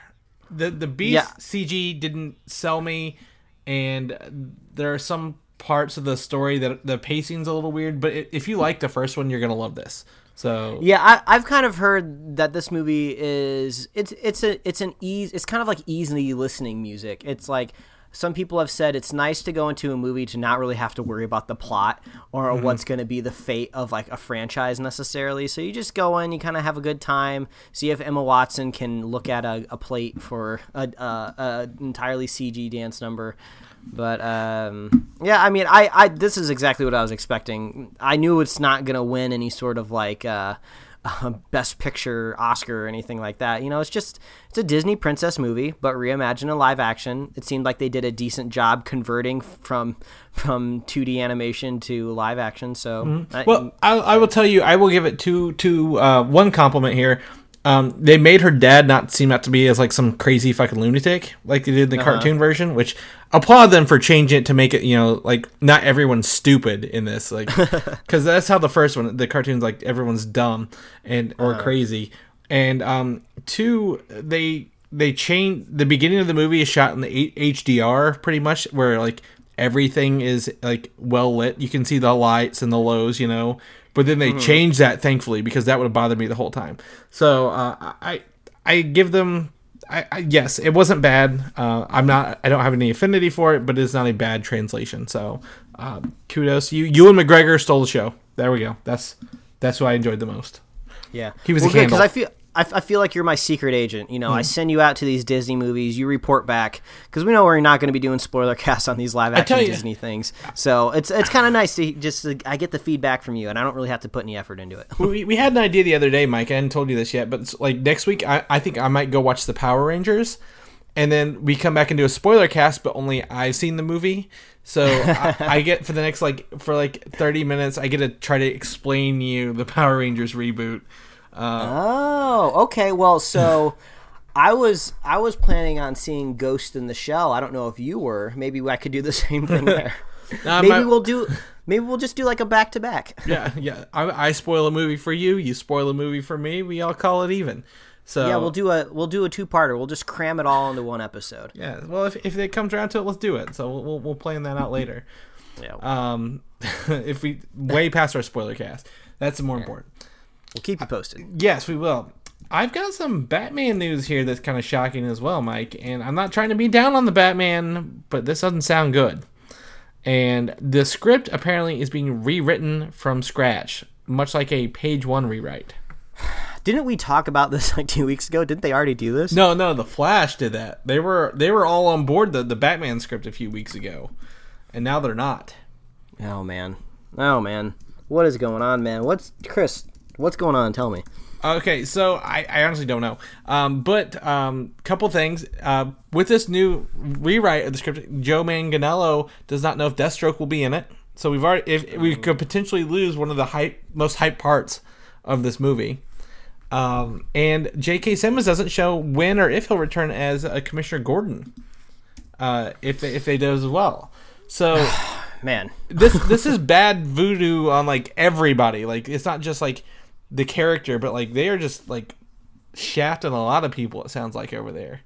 the the Beast Yeah. CG didn't sell me, and there are some parts of the story that the pacing's a little weird. But if you like the first one, you're gonna love this. So yeah, I, I've kind of heard that this movie is it's it's a it's an ease. It's kind of like easily listening music. It's like some people have said it's nice to go into a movie to not really have to worry about the plot or what's going to be the fate of like a franchise necessarily. So you just go in, you kind of have a good time, see if Emma Watson can look at a, a plate for a, a, a entirely CG dance number. But um, yeah, I mean, I, I this is exactly what I was expecting. I knew it's not going to win any sort of like uh, uh, best picture Oscar or anything like that. You know, it's just it's a Disney princess movie, but reimagined in live action. It seemed like they did a decent job converting from from 2D animation to live action. So, I- Well, I, I will tell you, I will give it two, two, uh, one compliment here. Um, they made her dad not seem out to be as like some crazy fucking lunatic like they did in the cartoon version, which applaud them for changing it to make it, you know, like not everyone's stupid in this, like because that's how the first one, the cartoon's like everyone's dumb and or crazy, and um, two, they they change the beginning of the movie is shot in the HDR pretty much where like everything is like well lit. You can see the lights and the lows, you know. But then they changed that thankfully because that would have bothered me the whole time. So uh, I I give them I, I yes it wasn't bad. Uh, I'm not I don't have any affinity for it, but it's not a bad translation. So um, kudos you. Ewan McGregor stole the show. There we go. That's that's what I enjoyed the most. Yeah, He was well, a good because. I feel I, I feel like you're my secret agent. You know, Hmm. I send you out to these Disney movies, you report back because we know we're not going to be doing spoiler casts on these live action Disney things. So it's it's kind of nice to just I get the feedback from you, and I don't really have to put any effort into it. we, we had an idea the other day, Mike. I hadn't told you this yet, but like next week, I, I think I might go watch the Power Rangers, and then we come back and do a spoiler cast. But only I've seen the movie, so I, I get for the next like for like thirty minutes, I get to try to explain you the Power Rangers reboot. Oh, okay. Well, so I was I was planning on seeing Ghost in the Shell. I don't know if you were. Maybe I could do the same thing there. Uh, maybe my- we'll do. Maybe we'll just do like a back to back. yeah, yeah. I, I spoil a movie for you, you spoil a movie for me. We all call it even. So Yeah, we'll do a we'll do a two parter. We'll just cram it all into one episode. Yeah, well, if, if it comes around to it, let's do it. So we'll, we'll, we'll plan that out later. Yeah, Um, if we way past our spoiler cast, that's more important. We'll keep you posted. Yes, we will. I've got some Batman news here that's kind of shocking as well, Mike. And I'm not trying to be down on the Batman, but this doesn't sound good. And the script apparently is being rewritten from scratch, much like a page one rewrite. Didn't we talk about this like two weeks ago? Didn't they already do this? No, no, the Flash did that. They were they were all on board the the Batman script a few weeks ago, and now they're not. Oh man. Oh man. What is going on, man? What's Chris? What's going on? Tell me. Okay, so I, I honestly don't know. Um, but um, couple things. Uh, with this new rewrite of the script, Joe Manganiello does not know if Deathstroke will be in it. So we've already if we could potentially lose one of the hype most hype parts of this movie. Um, and J.K. Simmons doesn't show when or if he'll return as uh, Commissioner Gordon. Uh, if they, if they do as well. So Man. this this is bad voodoo on like everybody. Like it's not just like the character, but like they are just like shafting a lot of people. It sounds like over there.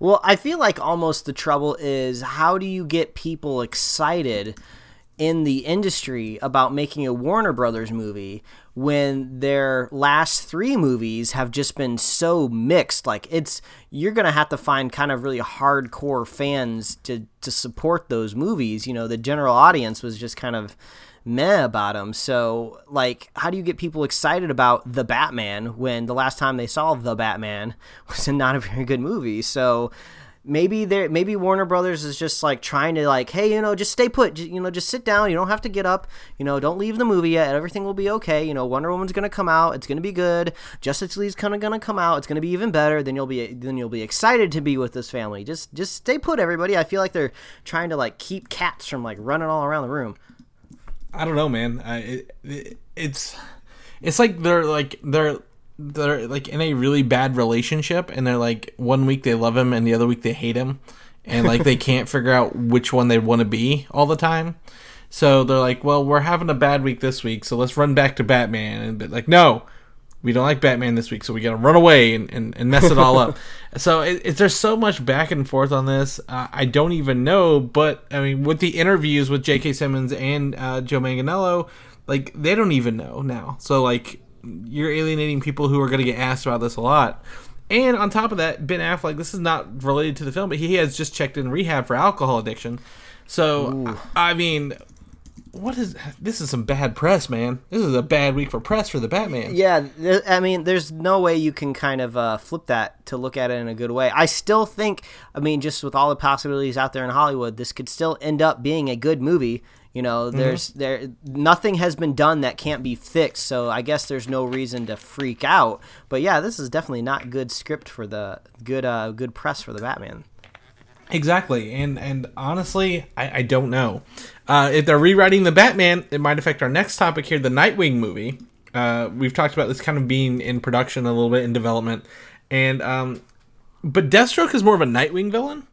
Well, I feel like almost the trouble is how do you get people excited in the industry about making a Warner Brothers movie when their last three movies have just been so mixed? Like it's you're gonna have to find kind of really hardcore fans to to support those movies. You know, the general audience was just kind of meh about them. So, like, how do you get people excited about the Batman when the last time they saw the Batman was not a very good movie? So, maybe there, maybe Warner Brothers is just like trying to like, hey, you know, just stay put, J- you know, just sit down. You don't have to get up. You know, don't leave the movie yet. Everything will be okay. You know, Wonder Woman's gonna come out. It's gonna be good. Justice League's kind of gonna come out. It's gonna be even better. Then you'll be then you'll be excited to be with this family. Just just stay put, everybody. I feel like they're trying to like keep cats from like running all around the room. I don't know, man. I, it, it, it's it's like they're like they're they're like in a really bad relationship, and they're like one week they love him, and the other week they hate him, and like they can't figure out which one they want to be all the time. So they're like, well, we're having a bad week this week, so let's run back to Batman, and like, no. We don't like Batman this week, so we gotta run away and, and, and mess it all up. so it, it, there's so much back and forth on this. Uh, I don't even know, but I mean, with the interviews with J.K. Simmons and uh, Joe Manganiello, like they don't even know now. So like you're alienating people who are gonna get asked about this a lot. And on top of that, Ben Affleck, this is not related to the film, but he has just checked in rehab for alcohol addiction. So I mean, what is this? Is some bad press, man. This is a bad week for press for the Batman. Yeah, there, I mean, there's no way you can kind of uh, flip that to look at it in a good way. I still think, I mean, just with all the possibilities out there in Hollywood, this could still end up being a good movie. You know, there's there nothing has been done that can't be fixed, so I guess there's no reason to freak out. But yeah, this is definitely not good script for the good uh, good press for the Batman. Exactly, and and honestly, I, I don't know uh, if they're rewriting the Batman. It might affect our next topic here, the Nightwing movie. Uh, we've talked about this kind of being in production a little bit in development, and um, but Deathstroke is more of a Nightwing villain.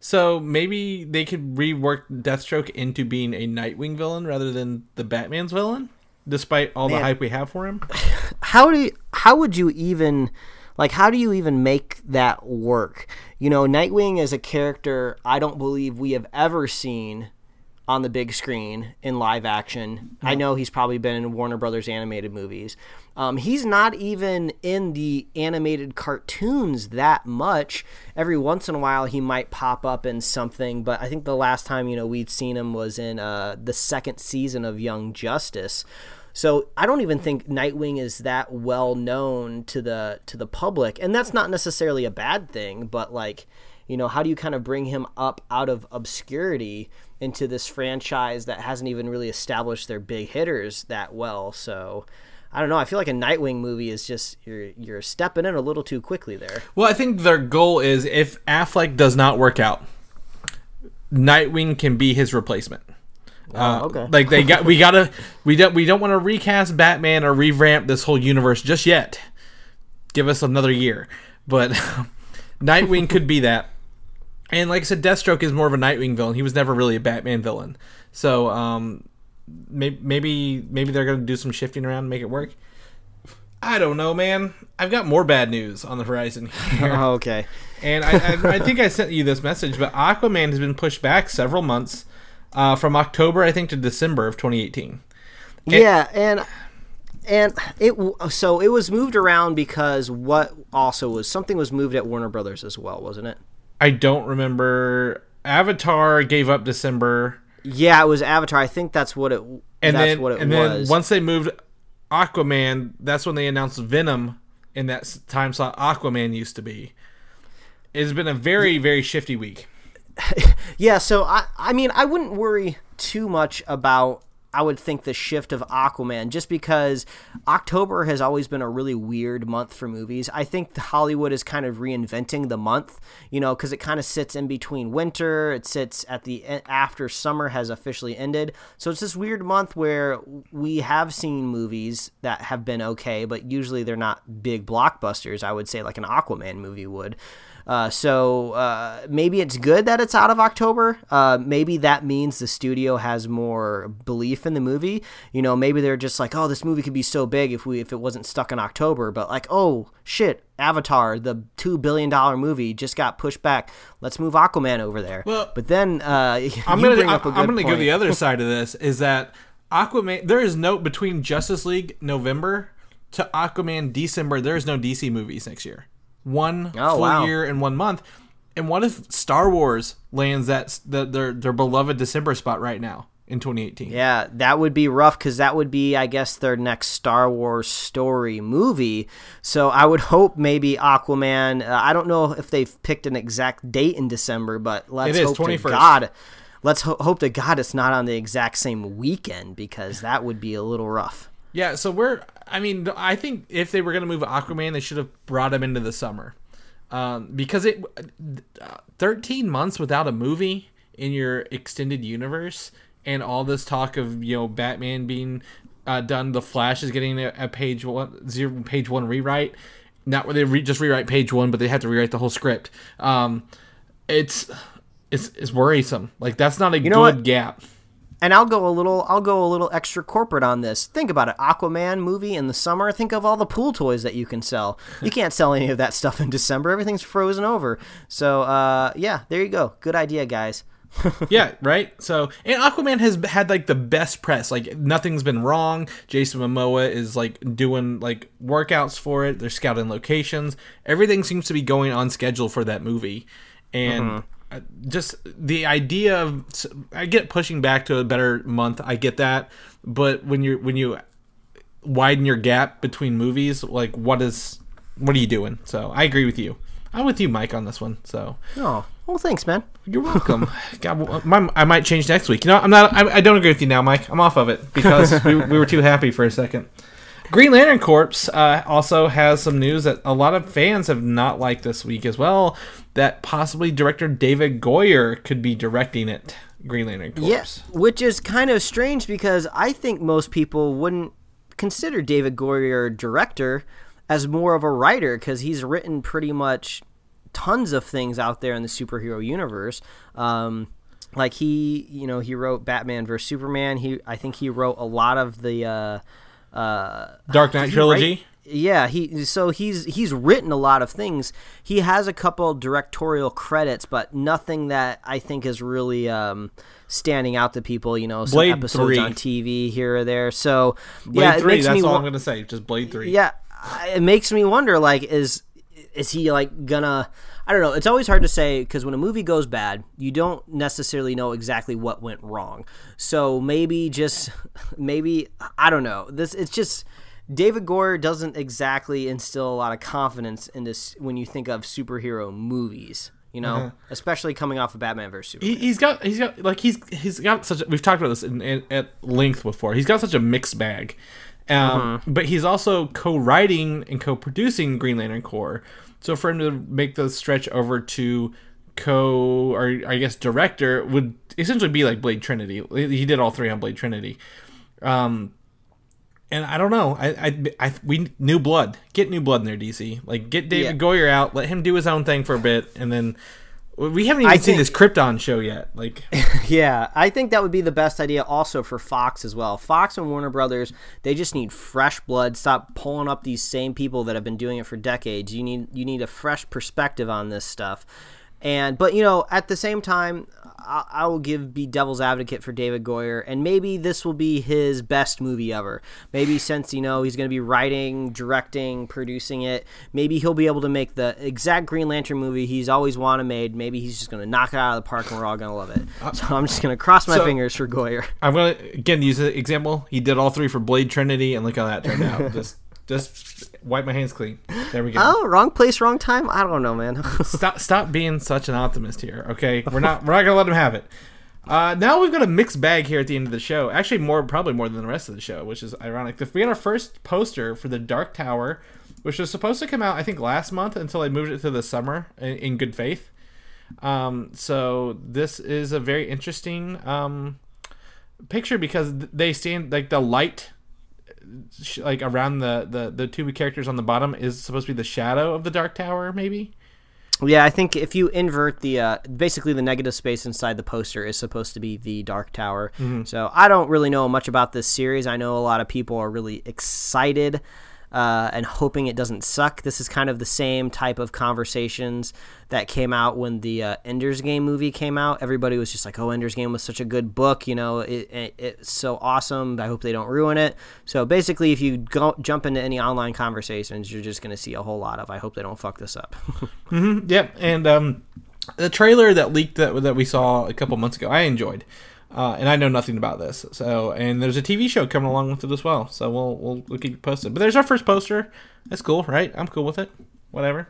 So maybe they could rework Deathstroke into being a Nightwing villain rather than the Batman's villain, despite all the hype we have for him. how do you, how would you even like how do you even make that work? You know nightwing is a character i don't believe we have ever seen on the big screen in live action. I know he's probably been in warner brothers animated movies. Um, he's not even in the animated cartoons that much. Every once in a while he might pop up in something but i think the last time you know we'd seen him was in uh, the second season of young justice So I don't even think Nightwing is that well known to the to the public, and that's not necessarily a bad thing. But like, you know, how do you kind of bring him up out of obscurity into this franchise that hasn't even really established their big hitters that well? So. I don't know. I feel like a Nightwing movie is just you're you're stepping in a little too quickly there. Well, I think their goal is if Affleck does not work out, Nightwing can be his replacement. Uh, Oh, okay. Like they got, we gotta, we don't, we don't want to recast Batman or revamp this whole universe just yet. Give us another year, but Nightwing could be that. And like I said, Deathstroke is more of a Nightwing villain. He was never really a Batman villain. So um, maybe, maybe, maybe they're gonna do some shifting around and make it work. I don't know, man. I've got more bad news on the horizon here. Oh, okay. And I, I, I think I sent you this message, but Aquaman has been pushed back several months, uh, from October I think to December of 2018. Yeah, and and it so it was moved around because what also was something was moved at Warner Brothers as well, wasn't it? I don't remember. Avatar gave up December, Yeah, it was Avatar. I think that's what it. and that's then what it and was. then once they moved Aquaman, that's when they announced Venom in that time slot Aquaman used to be. It's been a very very shifty week. Yeah, so I I mean I wouldn't worry too much about I would think the shift of Aquaman just because October has always been a really weird month for movies. I think Hollywood is kind of reinventing the month, you know, cuz it kind of sits in between winter, it sits at the after summer has officially ended. So it's this weird month where we have seen movies that have been okay, but usually they're not big blockbusters, I would say like an Aquaman movie would. Uh, so uh, maybe it's good that it's out of October. Uh, maybe that means the studio has more belief in the movie. You know, maybe they're just like, oh, this movie could be so big if we if it wasn't stuck in October. But like, oh shit, Avatar, the two billion dollar movie, just got pushed back. Let's move Aquaman over there. Well, but then uh, I'm gonna bring I, up a I'm gonna go the other side of this is that Aquaman there is no between Justice League November to Aquaman December there is no DC movies next year. One Oh, full wow. year and one month. And what if Star Wars lands that the, their their beloved December spot right now in 2018? Yeah, that would be rough because that would be, I guess, their next Star Wars story movie. So I would hope maybe Aquaman. Uh, I don't know if they've picked an exact date in December, but let's hope to God. Let's ho- hope to God it's not on the exact same weekend because that would be a little rough. Yeah, so we're. I mean, I think if they were going to move Aquaman, they should have brought him into the summer, um, because it. Uh, Thirteen months without a movie in your extended universe, and all this talk of you know Batman being uh, done, the Flash is getting a, a page one zero page one rewrite. Not where they re- just rewrite page one, but they have to rewrite the whole script. Um, it's it's it's worrisome. Like that's not a know good what? gap. And I'll go a little I'll go a little extra corporate on this. Think about it. Aquaman movie in the summer. Think of all the pool toys that you can sell. You can't sell any of that stuff in December. Everything's frozen over. So uh, yeah, there you go. Good idea, guys. yeah, right. So, and Aquaman has had like the best press. Like nothing's been wrong. Jason Momoa is like doing like workouts for it. They're scouting locations. Everything seems to be going on schedule for that movie, and uh, just the idea of I get pushing back to a better month. I get that, but when you when you widen your gap between movies, like what is what are you doing? So I agree with you. I'm with you, Mike, on this one. So Oh, well, thanks, man. you're welcome. God, well, my, I might change next week. You know, I'm not. I, I don't agree with you now, Mike. I'm off of it because we, we were too happy for a second. Green Lantern Corps uh, also has some news that a lot of fans have not liked this week as well. That possibly director David Goyer could be directing it. Green Lantern Corps. Yes, which is kind of strange because I think most people wouldn't consider David Goyer director as more of a writer because he's written pretty much tons of things out there in the superhero universe. Um, like he, you know, he wrote Batman vs Superman. He, I think he wrote a lot of the uh, uh, Dark Knight trilogy. write- yeah, he so he's he's written a lot of things. He has a couple directorial credits, but nothing that I think is really um, standing out to people. You know, some Blade episodes 3. on TV here or there. So Blade yeah, it Three. makes That's me all wa- I'm gonna say. Just Blade Three. yeah, it makes me wonder. Like, is is he like gonna? I don't know. It's always hard to say because when a movie goes bad, you don't necessarily know exactly what went wrong. So maybe just maybe I don't know. This it's just. David Goyer doesn't exactly instill a lot of confidence in this when you think of superhero movies you know, uh-huh. especially coming off of Batman vs Superman. He, has got he's got like he's he's got such. A, we've talked about this in, in, at length before. He's got such a mixed bag, um, mm-hmm. but he's also co-writing and co-producing Green Lantern Corps. So for him to make the stretch over to co or I guess director would essentially be like Blade Trinity. He did all three on Blade Trinity. Um, and I don't know. I, I, I, we new blood. Get new blood in there, DC. Like get David yeah. Goyer out. Let him do his own thing for a bit, and then we haven't even I seen think, this Krypton show yet. Like, yeah, I think that would be the best idea. Also for Fox as well. Fox and Warner Brothers, they just need fresh blood. Stop pulling up these same people that have been doing it for decades. You need you need a fresh perspective on this stuff. And but you know, at the same time, I, I, will give be devil's advocate for David Goyer, and maybe this will be his best movie ever. Maybe since you know he's going to be writing, directing, producing it, maybe he'll be able to make the exact Green Lantern movie he's always wanted made. Maybe he's just going to knock it out of the park, and we're all going to love it. Uh, so I'm just going to cross my so, fingers for Goyer. I'm going to again use an example. He did all three for Blade Trinity, and look how that turned out. just just wipe my hands clean. There we go. Oh, wrong place, wrong time. I don't know, man. stop, stop being such an optimist here. Okay, we're not, we're not gonna let him have it. Uh, now we've got a mixed bag here at the end of the show. Actually, more probably more than the rest of the show, which is ironic. We had our first poster for the Dark Tower, which was supposed to come out I think last month until I moved it to the summer in, in good faith. Um, so this is a very interesting um, picture because they stand like the light like around the, the the two characters on the bottom is supposed to be the shadow of the dark tower maybe? Yeah i think if you invert the uh, basically the negative space inside the poster is supposed to be the dark tower. Mm-hmm. so i don't really know much about this series. I know a lot of people are really excited uh, and hoping it doesn't suck. This is kind of the same type of conversations that came out when the uh, Ender's Game movie came out. Everybody was just like, "Oh, Ender's Game was such a good book. You know, it, it, it's so awesome. I hope they don't ruin it." So basically, if you go, jump into any online conversations, you're just going to see a whole lot of. I hope they don't fuck this up. mm-hmm. Yep, and um, the trailer that leaked that that we saw a couple months ago, I enjoyed. Uh, and I know nothing about this. So, and there's a TV show coming along with it as well. So we'll we'll, we'll keep you posted. But there's our first poster. That's cool, right? I'm cool with it. Whatever.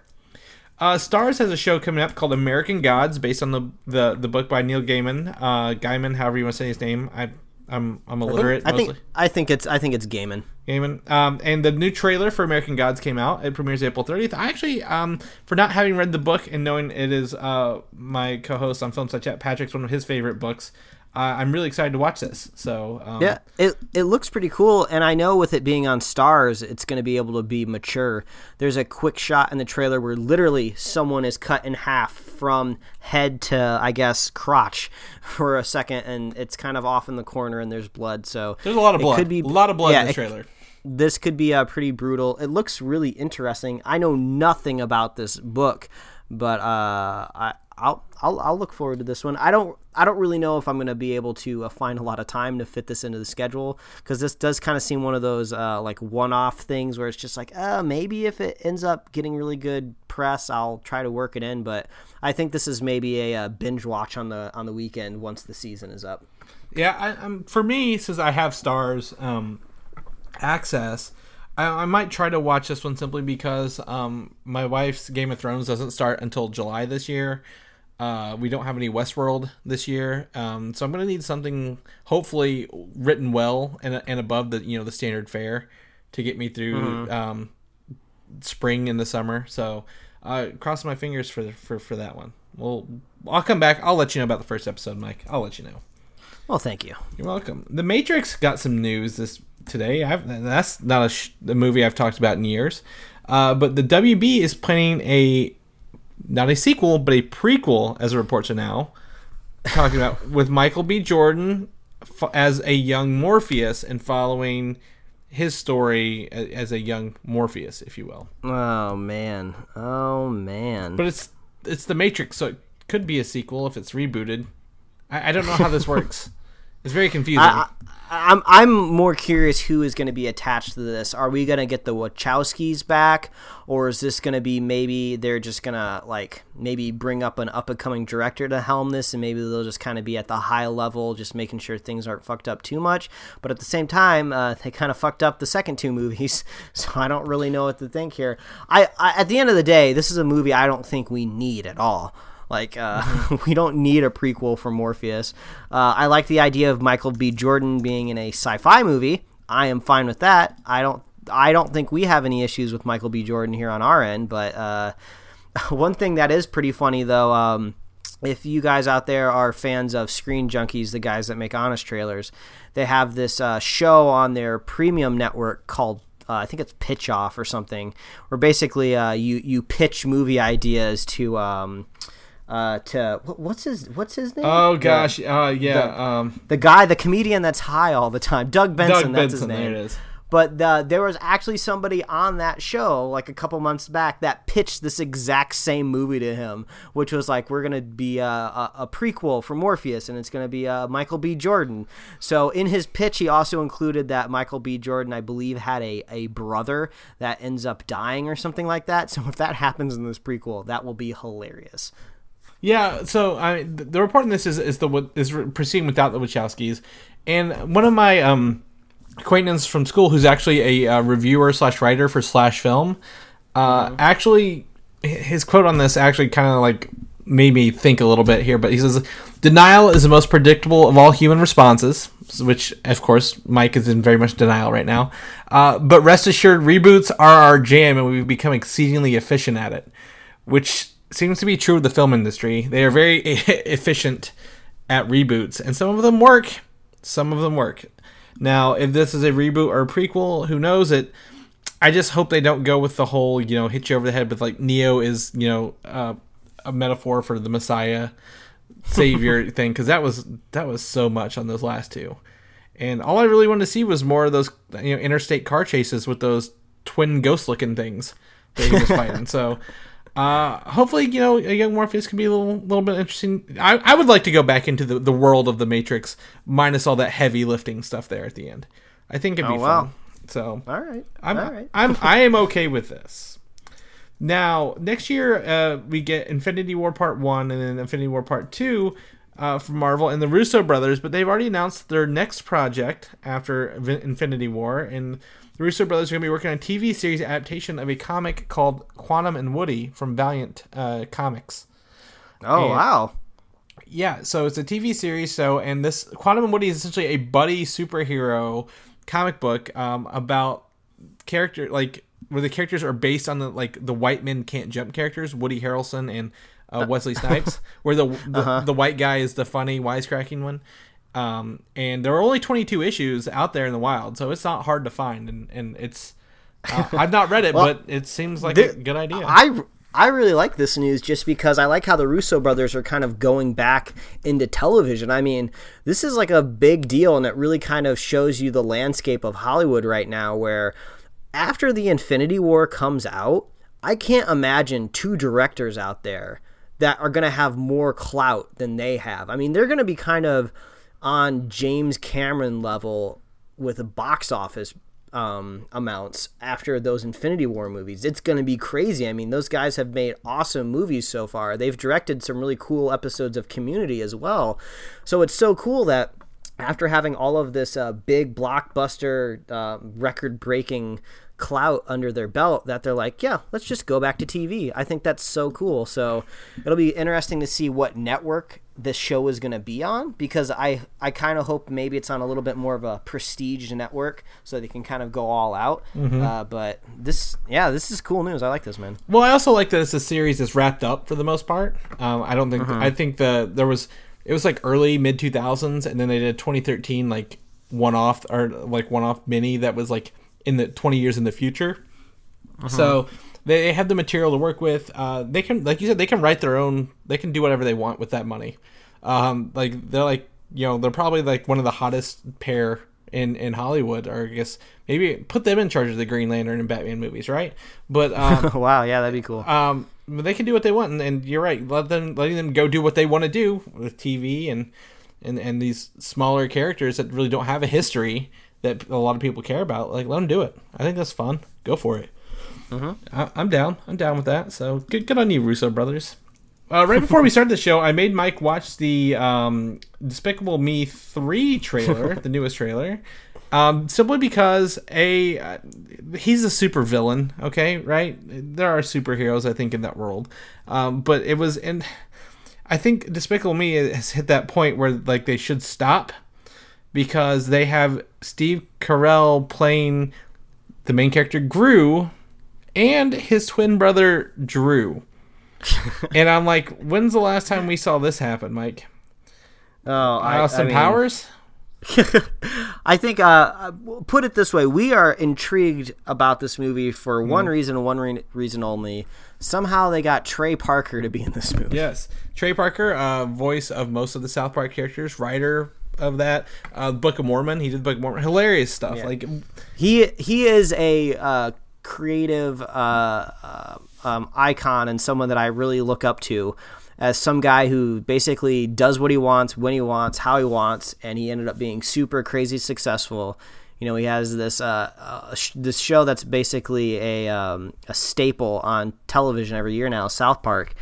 Uh, Starz has a show coming up called American Gods, based on the the, the book by Neil Gaiman. Uh, Gaiman, however you want to say his name. I I'm I'm illiterate. I think, I think I think it's I think it's Gaiman. Gaiman. Um, and the new trailer for American Gods came out. It premieres April 30th. I actually, um, for not having read the book and knowing it is uh my co-host on Film Chat, Patrick's one of his favorite books uh, I'm really excited to watch this. So um, yeah, it it looks pretty cool, and I know with it being on Starz, it's going to be able to be mature. There's a quick shot in the trailer where literally someone is cut in half from head to I guess crotch for a second, and it's kind of off in the corner, and there's blood. So there's a lot of blood. Could be a lot of blood yeah, in the trailer. It, this could be a uh, pretty brutal. It looks really interesting. I know nothing about this book, but uh, I I'll, I'll I'll look forward to this one. I don't I don't really know if I'm going to be able to uh, find a lot of time to fit this into the schedule because this does kind of seem one of those uh, like one-off things where it's just like uh, maybe if it ends up getting really good press, I'll try to work it in. But I think this is maybe a, a uh, binge watch on the on the weekend once the season is up. Yeah, I, um, for me, since I have Starz um, access. I, I, might try to watch this one simply because um, my wife's Game of Thrones doesn't start until July this year, uh, we don't have any Westworld this year, um, so I'm going to need something hopefully written well and, and above the you know the standard fare to get me through mm-hmm. um, spring and the summer. So uh, cross my fingers for for for that one. Well, I'll come back. I'll let you know about the first episode, Mike. I'll let you know. Well, thank you. You're welcome. The Matrix got some news this today. I've, that's not a, sh- a, movie I've talked about in years. Uh, but the WB is planning a not a sequel, but a prequel, as it reports are now, talking about with Michael B. Jordan as a young Morpheus and following his story as a young Morpheus, if you will. Oh man, oh man! But it's it's the Matrix, so it could be a sequel if it's rebooted. I, I don't know how this works. It's very confusing. I, I, I'm I'm more curious who is going to be attached to this. Are we going to get the Wachowskis back, or is this going to be maybe they're just going to like maybe bring up an up and coming director to helm this, and maybe they'll just kind of be at the high level, just making sure things aren't fucked up too much. But at the same time, uh, they kind of fucked up the second two movies, so I don't really know what to think here. I, I at the end of the day, this is a movie I don't think we need at all. Like, uh, we don't need a prequel for Morpheus. Uh, I like the idea of Michael B. Jordan being in a sci-fi movie. I am fine with that. I don't. I don't think we have any issues with Michael B. Jordan here on our end. But uh, one thing that is pretty funny, though, um, if you guys out there are fans of Screen Junkies, the guys that make honest trailers, they have this uh, show on their premium network called uh, I think it's Pitch Off or something, where basically uh, you you pitch movie ideas to um, uh, to what's his what's his name? oh The- gosh, uh, yeah. the- um, the guy, the comedian that's high all the time, Doug Benson. Doug that's Benson. his name. There it is. But the, there was actually somebody on that show, like a couple months back, that pitched this exact same movie to him, which was like, we're gonna be a, a, a prequel for Morpheus, and it's gonna be uh, Michael B. Jordan. So in his pitch, he also included that Michael B. Jordan, I believe, had a, a brother that ends up dying or something like that. So if that happens in this prequel, that will be hilarious. Yeah, so I the the report on this is is the is proceeding without the Wachowskis, and one of my um acquaintance from school who's actually a uh, reviewer slash writer for slash film, uh, actually his quote on this actually kind of like made me think a little bit here. But he says denial is the most predictable of all human responses, which of course Mike is in very much denial right now. Uh, but rest assured, reboots are our jam, and we've become exceedingly efficient at it, which seems to be true of the film industry. They are very efficient at reboots, and some of them work. Some of them work. Now, if this is a reboot or a prequel, who knows it? I just hope they don't go with the whole, you know, hit you over the head with like Neo is, you know, uh, a metaphor for the Messiah savior thing because that was that was so much on those last two, and all I really wanted to see was more of those, you know, interstate car chases with those twin ghost looking things that he was fighting. So. Uh, hopefully, you know, a young Morpheus can be a little, little bit interesting. I, I would like to go back into the, the world of the Matrix, minus all that heavy lifting stuff there at the end. I think it'd be Oh, wow. fun. So All right, I'm all right. I'm I am okay with this. Now next year uh, we get Infinity War Part One and then Infinity War Part Two uh, from Marvel and the Russo brothers, but they've already announced their next project after Infinity War, and the Russo brothers are going to be working on a TV series adaptation of a comic called Quantum and Woody from Valiant uh, Comics. oh and- wow, Yeah, so it's a TV series. So, and this Quantum and Woody is essentially a buddy superhero comic book um, about character like where the characters are based on the like the white men can't jump characters, Woody Harrelson and uh, Wesley Snipes, where the the, the white guy is the funny wisecracking one. Um, and there are only 22 issues out there in the wild, so it's not hard to find, and and it's uh, I've not read it, but it seems like a good idea. I I really like this news just because I like how the Russo brothers are kind of going back into television. I mean, this is like a big deal and it really kind of shows you the landscape of Hollywood right now where after the Infinity War comes out, I can't imagine two directors out there that are going to have more clout than they have. I mean, they're going to be kind of on James Cameron level with a box office um, amounts after those Infinity War movies. It's going to be crazy. I mean, those guys have made awesome movies so far. They've directed some really cool episodes of Community as well. So it's so cool that after having all of this uh, big blockbuster, uh, record breaking clout under their belt that they're like, yeah, let's just go back to TV. I think that's so cool. So it'll be interesting to see what network this show is going to be on because I I kind of hope maybe it's on a little bit more of a prestige network so they can kind of go all out. Uh, but this, yeah, this is cool news. I like this, man. Well, I also like that it's a series that's wrapped up for the most part. Um, I don't think I think the there was it was like early mid two thousands, and then they did 2013 like one off or like one off mini that was like in the 20 years in the future. So they, they have the material to work with. Uh, they can, like you said, they can write their own. They can do whatever they want with that money. Um, like they're like you know they're probably like one of the hottest pair in in Hollywood, or I guess maybe put them in charge of the Green Lantern and Batman movies, right? But um, wow, yeah, that'd be cool. um, they can do what they want, and, and you're right. Let them letting them go do what they want to do with TV, and and and these smaller characters that really don't have a history that a lot of people care about. Like, let them do it. I think that's fun. Go for it. I, I'm down. I'm down with that. So good, good on you, Russo brothers. Uh, right before we started the show, I made Mike watch the um, Despicable Me three trailer, the newest trailer, um, simply because a uh, he's a super villain. Okay, right? There are superheroes, I think, in that world, um, but it was and I think Despicable Me has hit that point where like they should stop because they have Steve Carell playing the main character Gru and his twin brother Drew. and I'm like, when's the last time we saw this happen, Mike? Oh, I, Austin I mean, Powers? I think, uh, put it this way: we are intrigued about this movie for one reason, one re- reason only. Somehow they got Trey Parker to be in this movie. Yes. Trey Parker, uh, voice of most of the South Park characters, writer of that. Uh, Book of Mormon. He did Book of Mormon. Hilarious stuff. Like, He he is a uh, creative uh, uh, um, icon and someone that I really look up to as some guy who basically does what he wants, when he wants, how he wants, and he ended up being super crazy successful. You know, he has this uh, uh, sh- this show that's basically a um, a staple on television every year now, South Park,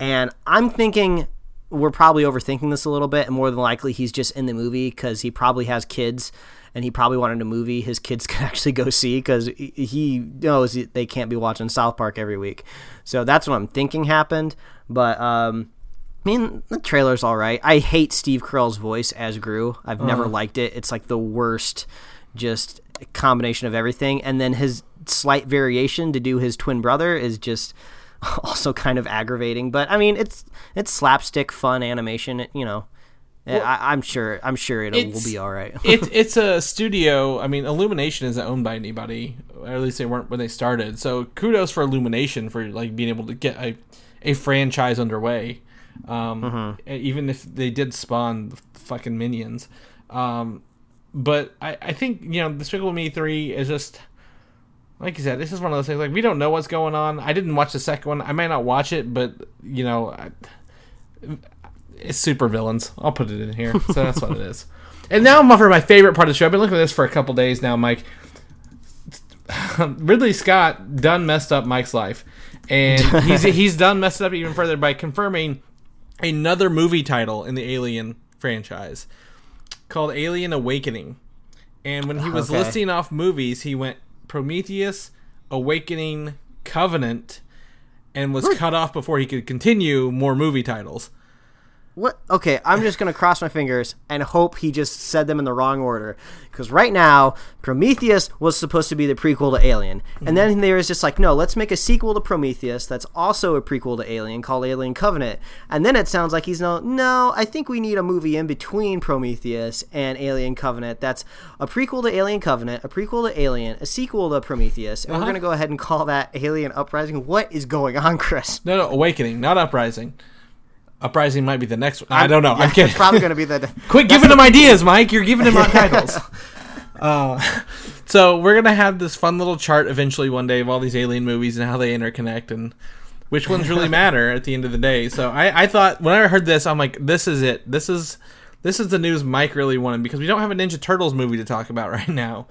and I'm thinking we're probably overthinking this a little bit, and more than likely he's just in the movie because he probably has kids, and he probably wanted a movie his kids can actually go see because he knows they can't be watching South Park every week. So that's what I'm thinking happened. But um, I mean, the trailer's all right. I hate Steve Carell's voice as Gru. I've never liked it. It's like the worst, just combination of everything. And then his slight variation to do his twin brother is just also kind of aggravating. But I mean, it's it's slapstick fun animation. It, you know, I, I'm sure I'm sure it will be all right. it's it's a studio. I mean, Illumination isn't owned by anybody, or at least they weren't when they started. So kudos for Illumination for like being able to get a a franchise underway. Um, Even if they did spawn the fucking minions, um, but I I think you know the Despicable Me three is just. Like you said, this is one of those things. Like we don't know what's going on. I didn't watch the second one. I might not watch it, but you know, I, it's super villains. I'll put it in here. So that's what it is. And now I'm for my favorite part of the show. I've been looking at this for a couple days now, Mike. Ridley Scott done messed up Mike's life, and he's he's done messed up even further by confirming another movie title in the Alien franchise called Alien Awakening. And when he was Okay. listing off movies, he went Prometheus, Awakening, Covenant, and was hmm. cut off before he could continue more movie titles. What? Okay, I'm just gonna cross my fingers and hope he just said them in the wrong order. Because right now, Prometheus was supposed to be the prequel to Alien, and then there was just like, no, let's make a sequel to Prometheus that's also a prequel to Alien called Alien Covenant. And then it sounds like he's no, no, I think we need a movie in between Prometheus and Alien Covenant that's a prequel to Alien Covenant, a prequel to Alien, a sequel to Prometheus, and we're Uh-huh. gonna go ahead and call that Alien Uprising. What is going on, Chris? No, no, Awakening, not Uprising. Uprising might be the next one. I don't know. I'm kidding. It's probably gonna be the. Quit giving him ideas, Mike. You're giving him our titles. Uh, so we're gonna have this fun little chart eventually one day of all these alien movies and how they interconnect and which ones really matter at the end of the day. So I, I thought when I heard this, I'm like, this is it. This is this is the news Mike really wanted because we don't have a Ninja Turtles movie to talk about right now.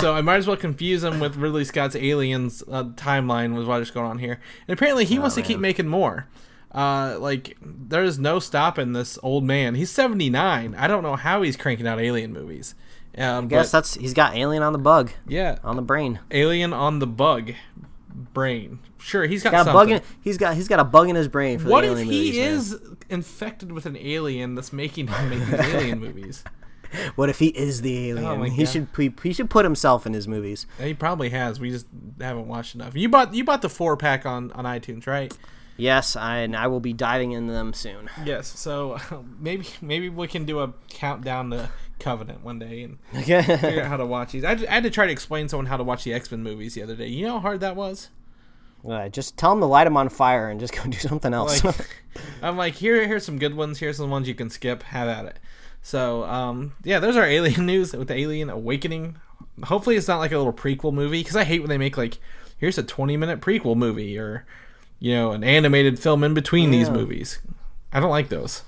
so I might as well confuse him with Ridley Scott's Aliens uh, timeline with what's going on here. And apparently he wants to keep making more. Uh, like there's no stopping this old man. He's 79. I don't know how he's cranking out alien movies. Um, Guess but that's he's got Alien on the bug yeah, on the brain. alien on the bug brain. Sure, he's got, Got a something. bug in, he's got he's got a bug in his brain for what the if he movies, man. is infected with an alien that's making him make these alien movies? What if he is the alien? Oh he God. should he, he should put himself in his movies. He probably has. We just haven't watched enough. You bought you bought the four pack on on iTunes, right? Yes, I, and I will be diving into them soon. Yes. So maybe maybe we can do a countdown to Covenant one day and Okay. figure out how to watch these. I, I had to try to explain someone how to watch the X Men movies the other day. You know how hard that was. Uh, just tell them to light them on fire and just go do something else. Like, I'm like, here, here's some good ones. Here's some ones you can skip. Have at it. So, um, yeah, there's our Alien news with the Alien Awakening. Hopefully, it's not like a little prequel movie because I hate when they make like, here's a 20 minute prequel movie or, you know, an animated film in between these movies. I don't like those.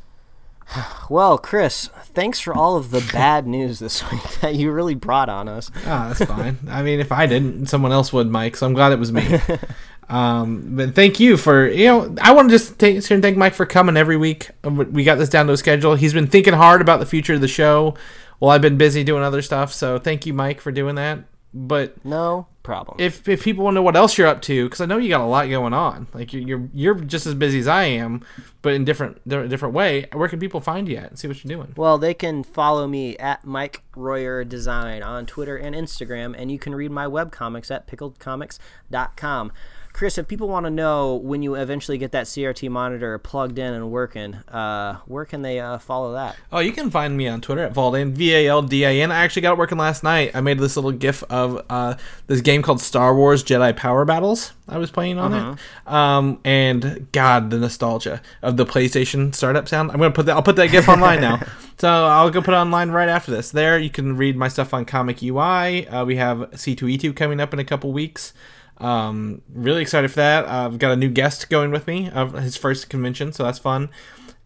Well, Chris, thanks for all of the bad news this week that you really brought on us. Ah, that's fine. I mean, if I didn't, someone else would, Mike. So I'm glad it was me. um, but thank you for you know. I want to just take, here and thank Mike for coming every week. Um, We got this down to a schedule. He's been thinking hard about the future of the show. Well, I've been busy doing other stuff. So thank you, Mike, for doing that. But No problem. if if people want to know what else you're up to, because I know you got a lot going on. Like you're, you're you're just as busy as I am, but in different different way. Where can people find you at and see what you're doing? Well, they can follow me at Mike Royer Design on Twitter and Instagram, and you can read my web comics at pickledcomics.com. Chris, if people want to know when you eventually get that CRT monitor plugged in and working, uh, where can they uh, follow that? Oh, you can find me on Twitter at Valdin, V A L D I N. I actually got it working last night. I made this little GIF of uh, this game called Star Wars Jedi Power Battles. I was playing on it, um, and God, the nostalgia of the PlayStation startup sound. I'm gonna put that. I'll put that GIF online now. So I'll go put it online right after this. There, you can read my stuff on Comic UI. Uh, we have C2E2 coming up in a couple weeks. Um, really excited for that. I've got a new guest going with me of his first convention, so that's fun.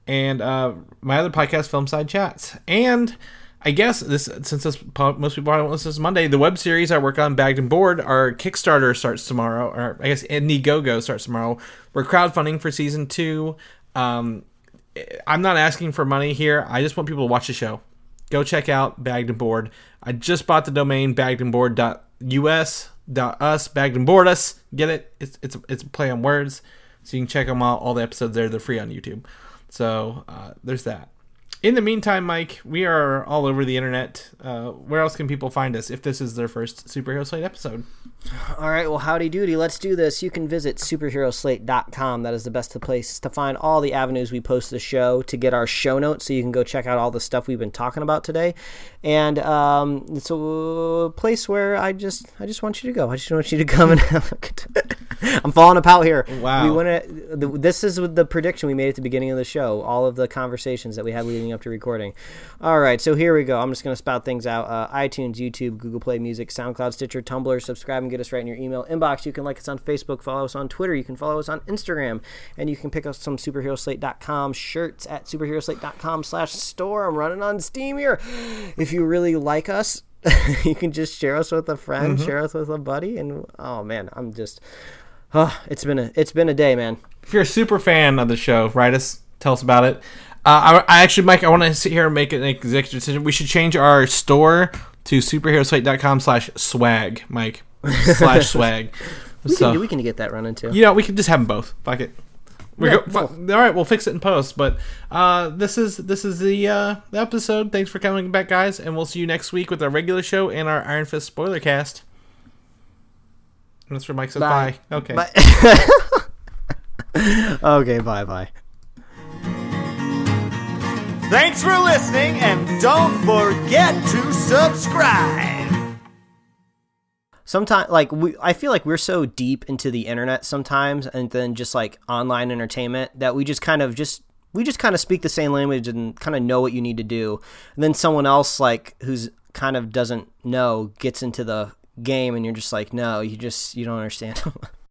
And uh, my other podcast, Film Side Chats, and I guess this since this most people probably won't listen this Monday, the web series I work on, Bagged and Board, our Kickstarter starts tomorrow, or I guess Indiegogo starts tomorrow. We're crowdfunding for season two. Um, I'm not asking for money here. I just want people to watch the show. Go check out Bagged and Board. I just bought the domain baggedandboard.us dot us bagged and board us. Get it? It's it's it's a play on words. So you can check them out. All the episodes there. They're free on YouTube. So uh, there's that. In the meantime, Mike, we are all over the internet. Uh, where else can people find us if this is their first Superhero Slate episode? All right, well, howdy doody. Let's do this. You can visit superheroslate.com. That is the best place to find all the avenues we post the show to get our show notes so you can go check out all the stuff we've been talking about today. And um, it's a place where I just I just want you to go. I just want you to come and have a good. I'm falling apart here. Wow. We want to. This is the prediction we made at the beginning of the show. All of the conversations that we had leading up to recording. All right, so here we go. I'm just going to spout things out. Uh, iTunes, YouTube, Google Play Music, SoundCloud, Stitcher, Tumblr. Subscribe get us right in your email inbox. You can like us on Facebook, follow us on Twitter. You can follow us on Instagram, and you can pick up some superheroslate.com shirts at superheroslate.com slash store. I'm running on Steam here. If you really like us, you can just share us with a friend, share us with a buddy, and oh man, I'm just. Oh, it's been a it's been a day, man. If you're a super fan of the show, write us. Tell us about it. Uh, I, I actually, Mike, I want to sit here and make an executive decision. We should change our store to superheroslate.com slash swag, Mike. slash swag. We so, can we can get that running too. you know, we can just have them both. Fuck it. We're Yeah, go- fu- all right, we'll fix it in post. But uh, this is this is the uh, the episode. Thanks for coming back, guys, and we'll see you next week with our regular show and our Iron Fist spoiler cast. And that's where Mike says bye. Bye. Okay. Bye. okay, bye bye. Thanks for listening, and don't forget to subscribe. Sometimes, like we, I feel like we're so deep into the internet sometimes, and then just like online entertainment that we just kind of just we just kind of speak the same language and kind of know what you need to do, and then someone else like who's kind of doesn't know gets into the game, and you're just like, no, you just you don't understand.